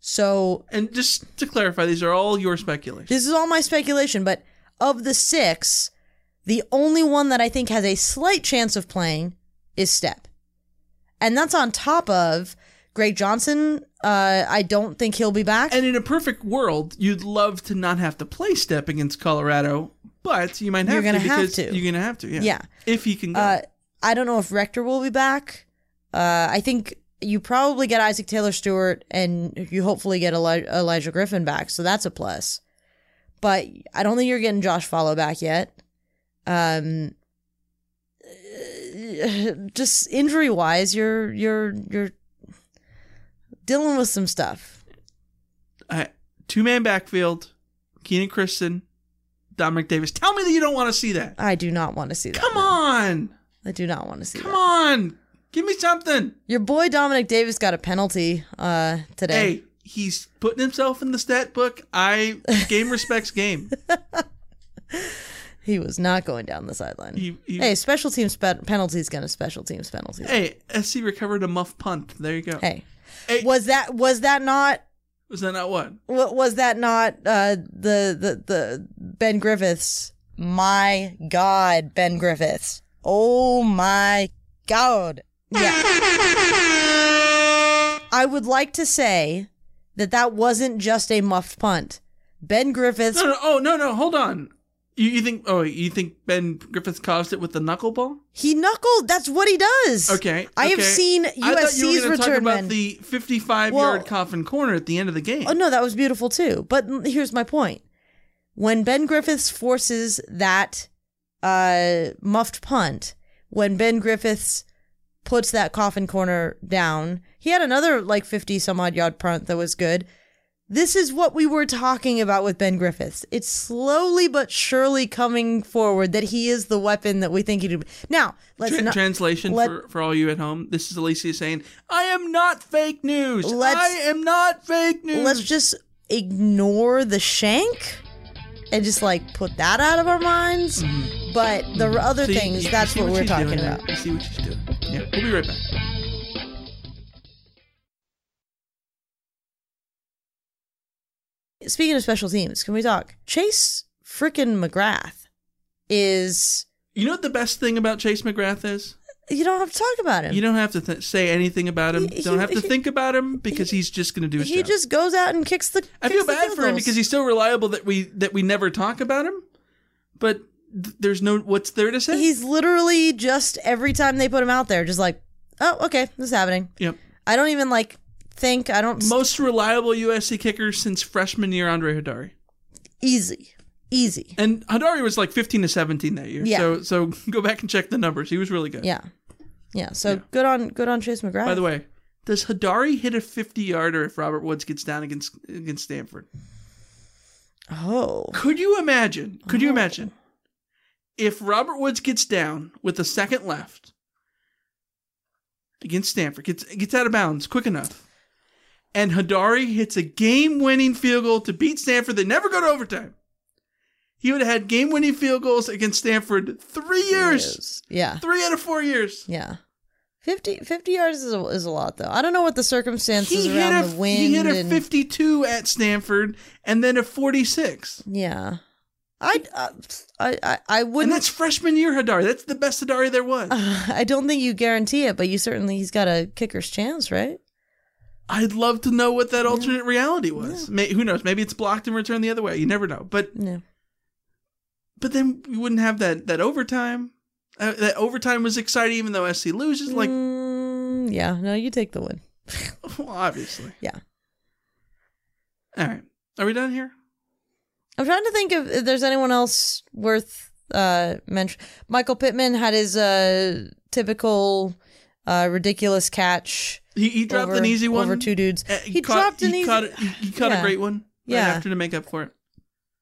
So. And just to clarify, these are all your speculation. This is all my speculation, but of the six, the only one that I think has a slight chance of playing is Stepp. And that's on top of Greg Johnson. Uh, I don't think he'll be back. And in a perfect world, you'd love to not have to play Stepp against Colorado, but you might have You're gonna to have because to. you're going to have to. Yeah. Yeah. If he can go. Uh, I don't know if Rector will be back. Uh, I think you probably get Isaac Taylor Stuart and you hopefully get Eli- Olaijah Griffin back. So that's a plus. But I don't think you're getting Josh Falo back yet. Um, [laughs] just injury wise, you're you're you're dealing with some stuff. Uh, Two man backfield, Kenan Christon, Dominic Davis. Tell me that you don't want to see that. I do not want to see that. Come on. I do not want to see that. Come that. on. Give me something. Your boy Dominic Davis got a penalty uh today. Hey, he's putting himself in the stat book. I game [laughs] respects game. [laughs] He was not going down the sideline. He- he- hey, special teams pe- penalties gonna special teams penalties. hey, SC recovered a muff punt. There you go. Hey. was that was that not Was that not what? wa- was that not uh the the the Ben Griffiths? My God, Ben Griffiths. Oh my God. Yeah. I would like to say that that wasn't just a muffed punt. Ben Griffiths No, no, oh no, no, hold on. You, you think? Oh, you think Ben Griffiths caused it with the knuckleball? He knuckled. That's what he does. Okay, I have okay. seen I thought you were USC's talk return about men. the 55 Well- yard coffin corner at the end of the game. Oh no, that was beautiful too. But here's my point: when Ben Griffiths forces that uh, muffed punt, when Ben Griffiths puts that coffin corner down, he had another like fifty some odd yard punt that was good. This is what we were talking about with Ben Griffiths. It's slowly but surely coming forward that he is the weapon that we think he do. Now, let's not translation let- for, for all you at home. This is Alicia saying, "I am not fake news. I am not fake news." let's just ignore the shank and just like put that out of our minds. Mm-hmm. But the other See, things, you- that's see what we're talking about. See what she's doing. Yeah, we'll be right back. Speaking of special teams, can we talk? Chase frickin' McGrath is. You know what the best thing about Chase McGrath is? You don't have to talk about him. You don't have to th- say anything about him. He- don't have to he- think about him because he's just going to do his he job. just goes out and kicks the. I kicks feel the bad for him because he's so reliable that we that we never talk about him. But th- there's no what's there to say. He's literally just every time they put him out there, just like, oh, okay, this is happening. Yep. I don't even like think. I don't. Most reliable USC kicker since freshman year, Andre Heidari. Easy, easy. And Heidari was like 15 to 17 that year. Yeah. So so [laughs] go back and check the numbers. He was really good. Yeah, yeah. So good on good on Chase McGrath. By the way, does Hadari hit a 50 yarder if Robert Woods gets down against against Stanford? Oh. Could you imagine? Could you oh. imagine if Robert Woods gets down with a second left against Stanford, gets gets out of bounds quick enough, and Heidari hits a game-winning field goal to beat Stanford? They never go to overtime. He would have had game-winning field goals against Stanford three years. Yeah. Three out of four years. Yeah. 50, 50 yards is a, is a lot, though. I don't know what the circumstances He around a, the wind. he hit a and, 52 at Stanford and then a 46. Yeah. I, uh, I, I, I wouldn't. that's freshman year Heidari. That's the best Heidari there was. [laughs] I don't think you guarantee it, but you certainly, he's got a kicker's chance, right? I'd love to know what that alternate reality was. May, who knows? Maybe it's blocked and returned the other way. You never know. But Yeah. but then we wouldn't have that that overtime. Uh, that overtime was exciting, even though SC loses. Like, Mm, yeah, no, you take the win. [laughs] well, obviously. Yeah. All right. Are we done here? I'm trying to think if, if there's anyone else worth uh mention. Michael Pittman had his uh typical Uh, ridiculous catch. He, he dropped over- an easy one over two dudes. Uh, he caught, dropped an he easy. Caught, a- he, he caught Yeah. a great one. Right Yeah. after to make up for it.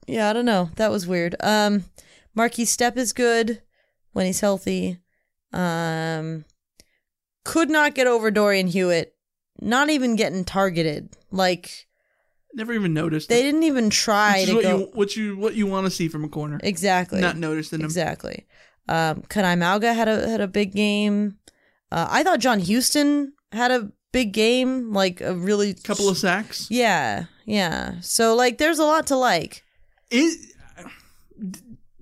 Yeah, I don't know. That was weird. Um, Markese Stepp is good when he's healthy. Um, could not get over Dorian Hewett. Not even getting targeted. Like Never even noticed. they it. didn't even try to what go. you what you what you want to see from a corner. Exactly. Not noticed in him. Exactly. Um, Kanai Mauga had a had a big game. Uh, I thought John Houston had a big game, like a really Couple of sacks. Yeah, yeah. So like, there's a lot to like. Is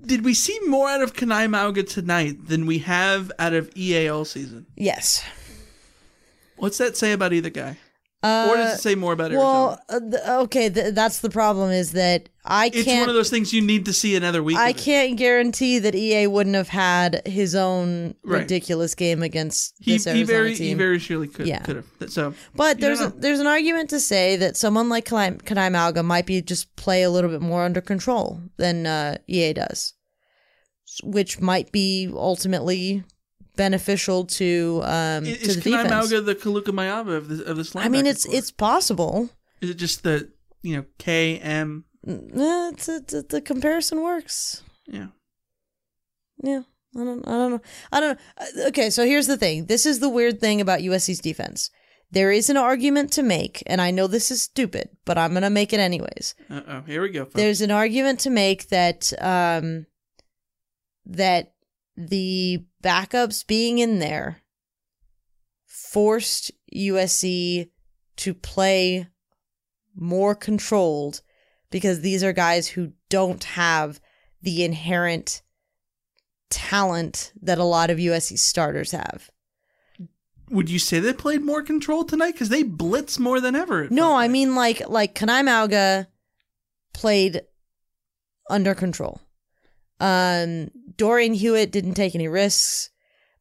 did we see more out of Kanai Mauga tonight than we have out of EA all season? Yes. What's that say about either guy? Uh, or does it say more about Arizona? Well, uh, okay, th- that's the problem is that I can't. It's one of those things you need to see another week. I can't guarantee that EA wouldn't have had his own Right. ridiculous game against He, this he Arizona very he very surely could Yeah. could have. So, But there's a, there's an argument to say that someone like Kanai Mauga might be just play a little bit more under control than uh, EA does, which might be ultimately beneficial to um is, to is the Kanai defense. The Kaluka Maiava of this of this I mean, it's it's possible. Is it just the you know K M? Eh, it's, it's, it's- the comparison works. Yeah. Yeah. I don't, I don't know. I don't know. Uh, Okay, so here's the thing. This is the weird thing about USC's defense. There is an argument to make, and I know this is stupid, but I'm going to make it anyways. Uh oh, here we go. Folks. There's an argument to make that um, that the backups being in there forced USC to play more controlled because these are guys who don't have the inherent talent that a lot of USC starters have. Would you say they played more control tonight? Because they blitz more than ever. No, I mean like like Kanai Mauga played under control. Um Dorian Hewett didn't take any risks.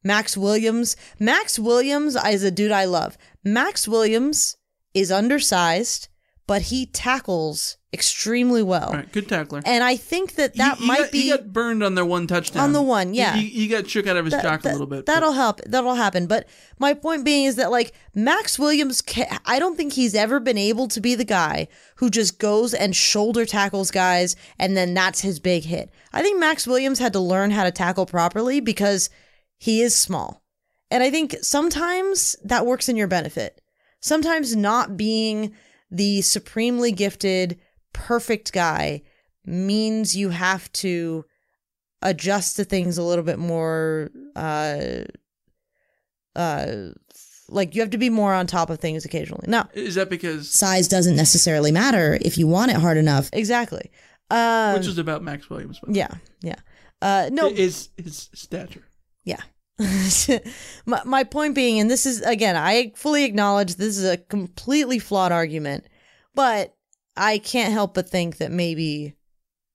Max Williams, Max Williams is a dude I love. Max Williams is undersized, but he tackles extremely well. All right, good tackler. And I think that that He- he might got, be He got burned on their one touchdown. On the one, yeah. He, he got shook out of his That- jock that- a little bit. That'll help. That'll happen. But my point being is that like Max Williams, I don't think he's ever been able to be the guy who just goes and shoulder tackles guys and then that's his big hit. I think Max Williams had to learn how to tackle properly because he is small. And I think sometimes that works in your benefit. Sometimes not being the supremely gifted, perfect guy means you have to adjust to things a little bit more uh uh like you have to be more on top of things occasionally. Now, Is that because size doesn't necessarily matter if you want it hard enough. Exactly. Um which is about Max Williams? by yeah, yeah. Uh no, is his stature. yeah. [laughs] my, my point being, and this is again, I fully acknowledge this is a completely flawed argument, but I can't help but think that maybe,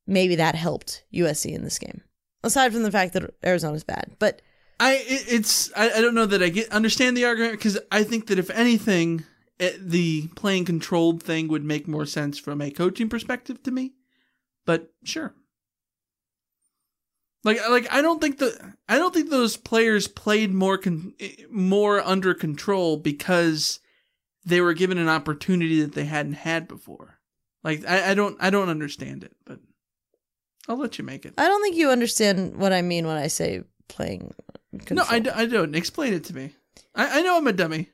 maybe that helped USC in this game. Aside from the fact that Arizona's bad, but I it's I, I don't know that I get understand the argument because I think that if anything, it, the playing controlled thing would make more sense from a coaching perspective to me. But sure. Like like I don't think the I don't think those players played more con, more under control because they were given an opportunity that they hadn't had before. Like I, I don't I don't understand it, but I'll let you make it. I don't think you understand what I mean when I say playing. Control. No, I, d- I don't. Explain it to me. I, I know I'm a dummy.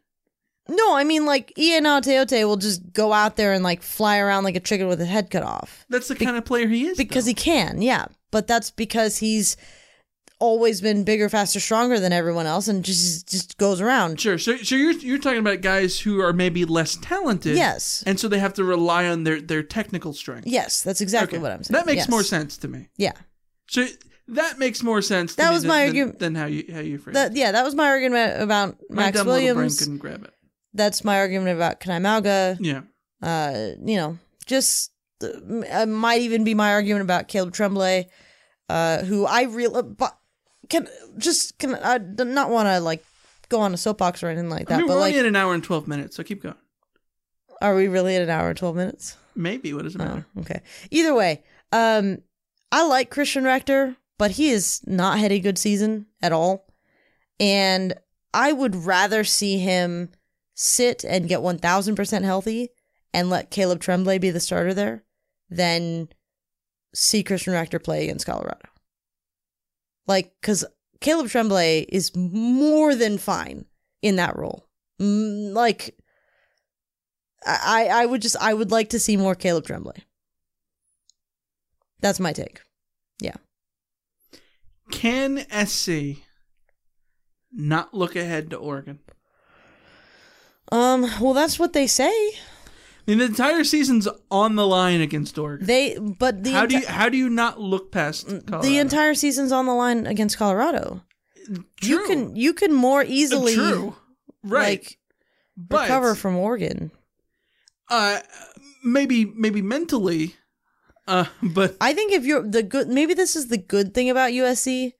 No, I mean like Ian Teote will just go out there and like fly around like a chicken with a head cut off. That's the kind of player he is. because he can, yeah. But that's because he's always been bigger, faster, stronger than everyone else, and just just goes around. Sure. So, so you're you're talking about guys who are maybe less talented. Yes. And so they have to rely on their their technical strength. Yes, that's exactly Okay. what I'm saying. That makes Yes. more sense to me. Yeah, So that makes more sense. That me was than, my than- argument- Than how you how you phrase that yeah, that was my argument about My Max dumb little brain Williams. couldn't grab it. That's my argument about Kanai Mauga. Yeah. Uh, you know, just uh, might even be my argument about Caleb Tremblay, uh, who I really but can just can I do not want to like go on a soapbox or anything like that. I mean, but we're like, only at an hour and twelve minutes, so keep going. are we really at an hour and twelve minutes? Maybe. What does it matter? Oh, okay. Either way, um, I like Christian Rector, but he has not had a good season at all. And I would rather see him sit and get 1000% healthy and let Caleb Tremblay be the starter there than see Christian Rector play against Colorado. Like, because Caleb Tremblay is more than fine in that role. Mm, like, I, I would just, I would like to see more Caleb Tremblay. That's my take. Yeah. Can SC not look ahead to Oregon? Um, well, that's what they say. Mean, the entire season's on the line against Oregon. They, but the how do you how do you not look past Colorado? the entire season's on the line against Colorado. You can you can more easily True. right? like but recover from Oregon. uh, maybe maybe mentally, uh, [laughs] but I think if you're the good, maybe this is the good thing about USC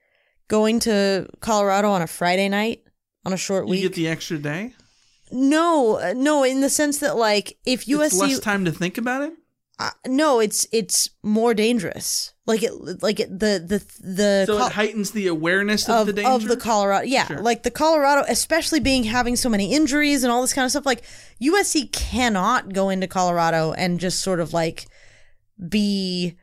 going to Colorado on a Friday night on a short you week. get the extra day. No, uh, no, in the sense that like if It's USC, less time to think about it. uh, no, it's it's more dangerous. Like it, like it, the the the So Col- it heightens the awareness of, of, the danger of the Colorado. Yeah, Sure. like the Colorado, especially being having so many injuries and all this kind of stuff. Like USC cannot go into Colorado and just sort of like be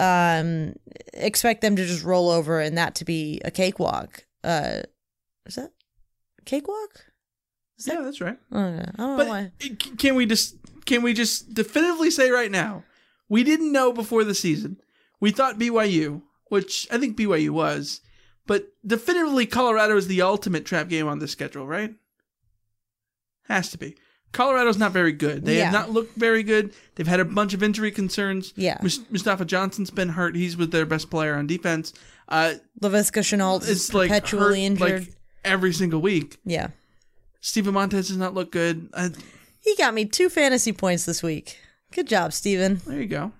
um expect them to just roll over and that to be a cakewalk. Uh is that cakewalk? Yeah, that's right. I don't know But why. can we just can we just definitively say right now we didn't know before the season. We thought BYU, which I think BYU was, but definitively Colorado is the ultimate trap game on the schedule, right? Has to be. Colorado's not very good. They Yeah. have not looked very good. They've had a bunch of injury concerns. Yeah. Mus- Mustafa Johnson's been hurt. He's with their best player on defense. Uh, Laviska Shenault is it's like perpetually hurt, injured. like every single week. yeah. Steven Montez does not look good. Uh, He got me two fantasy points this week. Good job, Steven. There you go.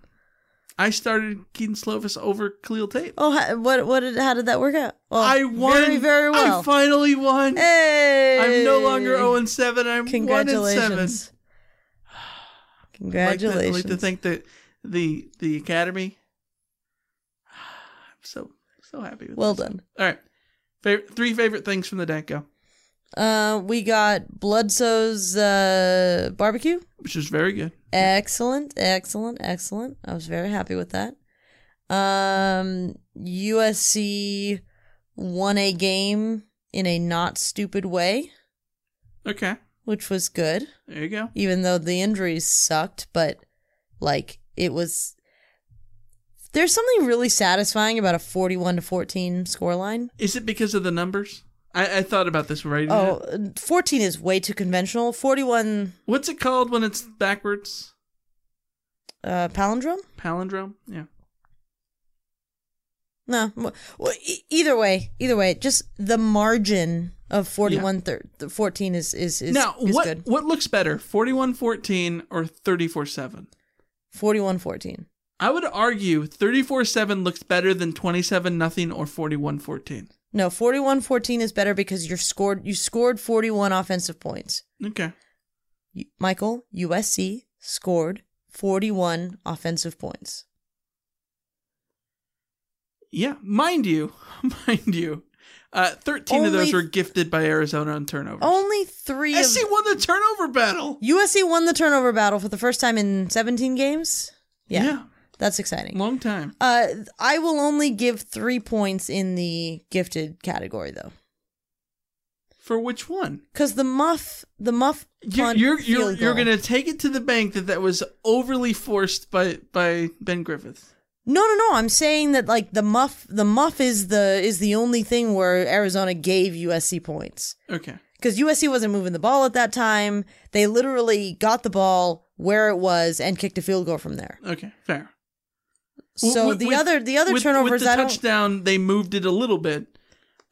I started Kedon Slovis over Khalil Tate. Oh, ha- what what did how did that work out? Well, I won. very very well. I finally won. Hey! I'm no longer 0 and 7. I'm 1 and 7. Congratulations. [sighs] I'd like to, I'd like to thank the the the academy. [sighs] I'm so so happy with well this. done. All right. Three favorite things from the day go, Uh, we got Bludso's uh, barbecue. which is very good. Excellent, excellent, excellent. I was very happy with that. Um, USC won a game in a not stupid way, Okay. which was good. There you go. even though the injuries sucked, but like it was there's something really satisfying about a 41 to 14 scoreline. Is it because of the numbers? I, I thought about this right. Oh, 14 is way too conventional. 41 What's it called when it's backwards? uh palindrome? Palindrome? Yeah. No. Well, e- either way, either way, just the margin of 41 thir- 14 is is is, now, is what good. what looks better, 41-14 or 34-7? 41 14. I would argue 34-7 looks better than 27 nothing or 41-14. No, 41 14 is better because you're scored you scored 41 offensive points. Okay. You- Michael, USC scored 41 offensive points. Yeah, mind you, [laughs] mind you. Uh, 13 of those were gifted by Arizona on turnovers. Only three of won the turnover battle. USC won the turnover battle for the first time in 17 games. Yeah, Yeah. That's exciting. Long time. Uh, I will only give three points in the gifted category though, For which one? because the muff, the muff, You're you're you're, you're gonna take it to the bank that that was overly forced by by Ben Griffith. No, no, no. I'm saying that like the muff, the muff is the is the only thing where Arizona gave USC points. Okay. because USC wasn't moving the ball at that time. They literally got the ball where it was and kicked a field goal from there. Okay. Fair. So With- the with- other the other with, turnovers, with the I don't. touchdown, they moved it a little bit,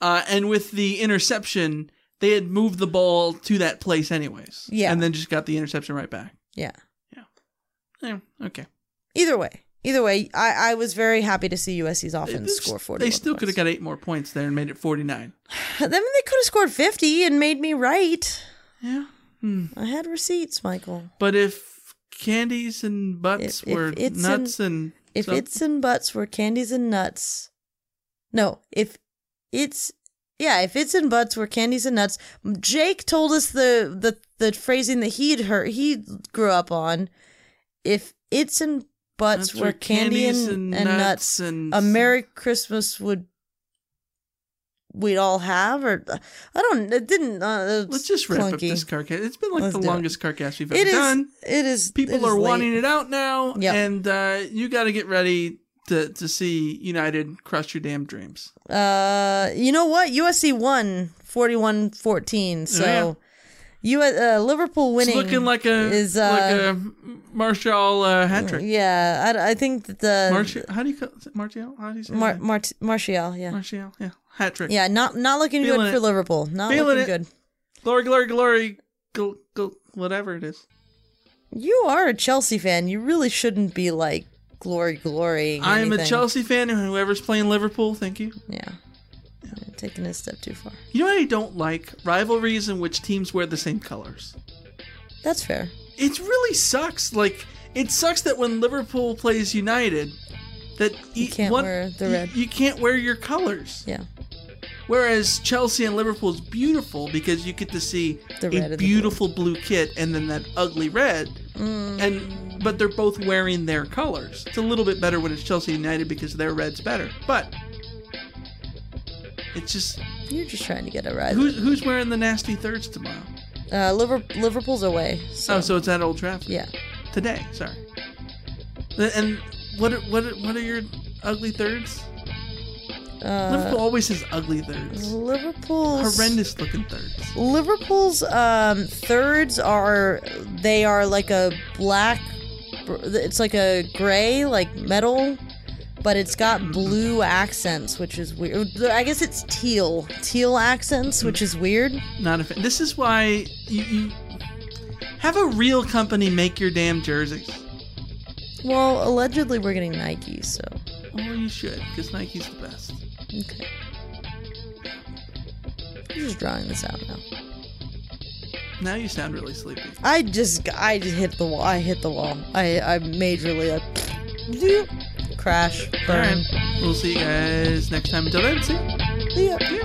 uh, and with the interception, they had moved the ball to that place anyways. Yeah. and then just got the interception right back. Yeah. Yeah. Okay. Either way, either way, I, I was very happy to see USC's offense score forty. They still could have got eight more points there and made it forty nine. [sighs] Then they could have scored fifty and made me right. Yeah. Hmm. I had receipts, Michael. But if candies and butts If- if were nuts and If some- its and butts were candies and nuts, no. If it's Yeah, if it's and butts, we're candies and nuts. Jake told us the the the phrasing that he'd heard he grew up on. If it's and butts, we're candy candies and, and and nuts nuts. and- A Merry Christmas would we'd all have, or I don't. It didn't. Uh, Let's just wrap up clunky. this CarCast. It's been like Let's the do it. longest CarCast we've ever It is. done. It is. People it is are late. wanting it out now, Yep. and uh, you got to get ready to to see United crush your damn dreams. Uh, you know what? USC won 41-14, So, yeah. you uh, Liverpool winning. it's looking like a is uh, like a Martial uh, hat trick. yeah. I, I think that the Martial, how do you call it Martial? How do you say Mar- Mart- Martial, yeah, Martial? Yeah, hat trick. yeah. Not not looking Feeling good it. for Liverpool. Not Feeling looking it. good. Glory, glory, glory, go, go, whatever it is. You are a Chelsea fan. You really shouldn't be like glory, glory. I am a Chelsea fan, and whoever's playing Liverpool, thank you. Yeah. Taking a step too far. You know what I don't like? Rivalries in which teams wear the same colors. That's fair. It really sucks. Like it sucks that when Liverpool plays United, that You can't one- wear the red. You, can't wear your colors. Yeah. Whereas Chelsea and Liverpool is beautiful because you get to see red a beautiful blue kit and then that ugly red. Mm. And but they're both wearing their colors. It's a little bit better when it's Chelsea United because their red's better. But it's just You're just trying to get a ride. who's who's wearing the nasty thirds tomorrow? Uh, Liverpool's away. So. Oh, so it's at Old Trafford. Yeah. Today, sorry. And what are, what are, what are your ugly thirds? Liverpool Uh, always has ugly thirds. Liverpool's Horrendous looking thirds. Liverpool's um, thirds are they are like a black. It's like a gray, like metal, but it's got blue accents, which is weird. I guess it's teal, teal accents, which is weird. Not a fan. This is why you, you have a real company make your damn jerseys. Well, allegedly we're getting Nike, so Well, you should, because Nike's the best. okay. I'm just drawing this out now. Now you sound really sleepy. I just I just hit the wall. I hit the wall. I I majorly like zoop, [sniffs] crash All burn. right. We'll see you guys next time. Until then, see ya. See ya. See ya.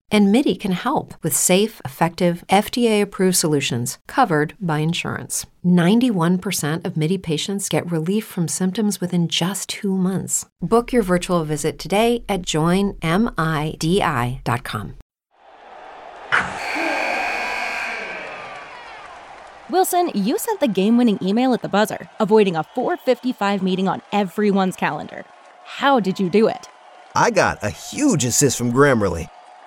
And MIDI can help with safe, effective, FDA approved solutions covered by insurance. 91% of MIDI patients get relief from symptoms within just two months. Book your virtual visit today at joinmidi.com. Wilson, you sent the game winning email at the buzzer, avoiding a 455 meeting on everyone's calendar. How did you do it? I got a huge assist from Grammarly,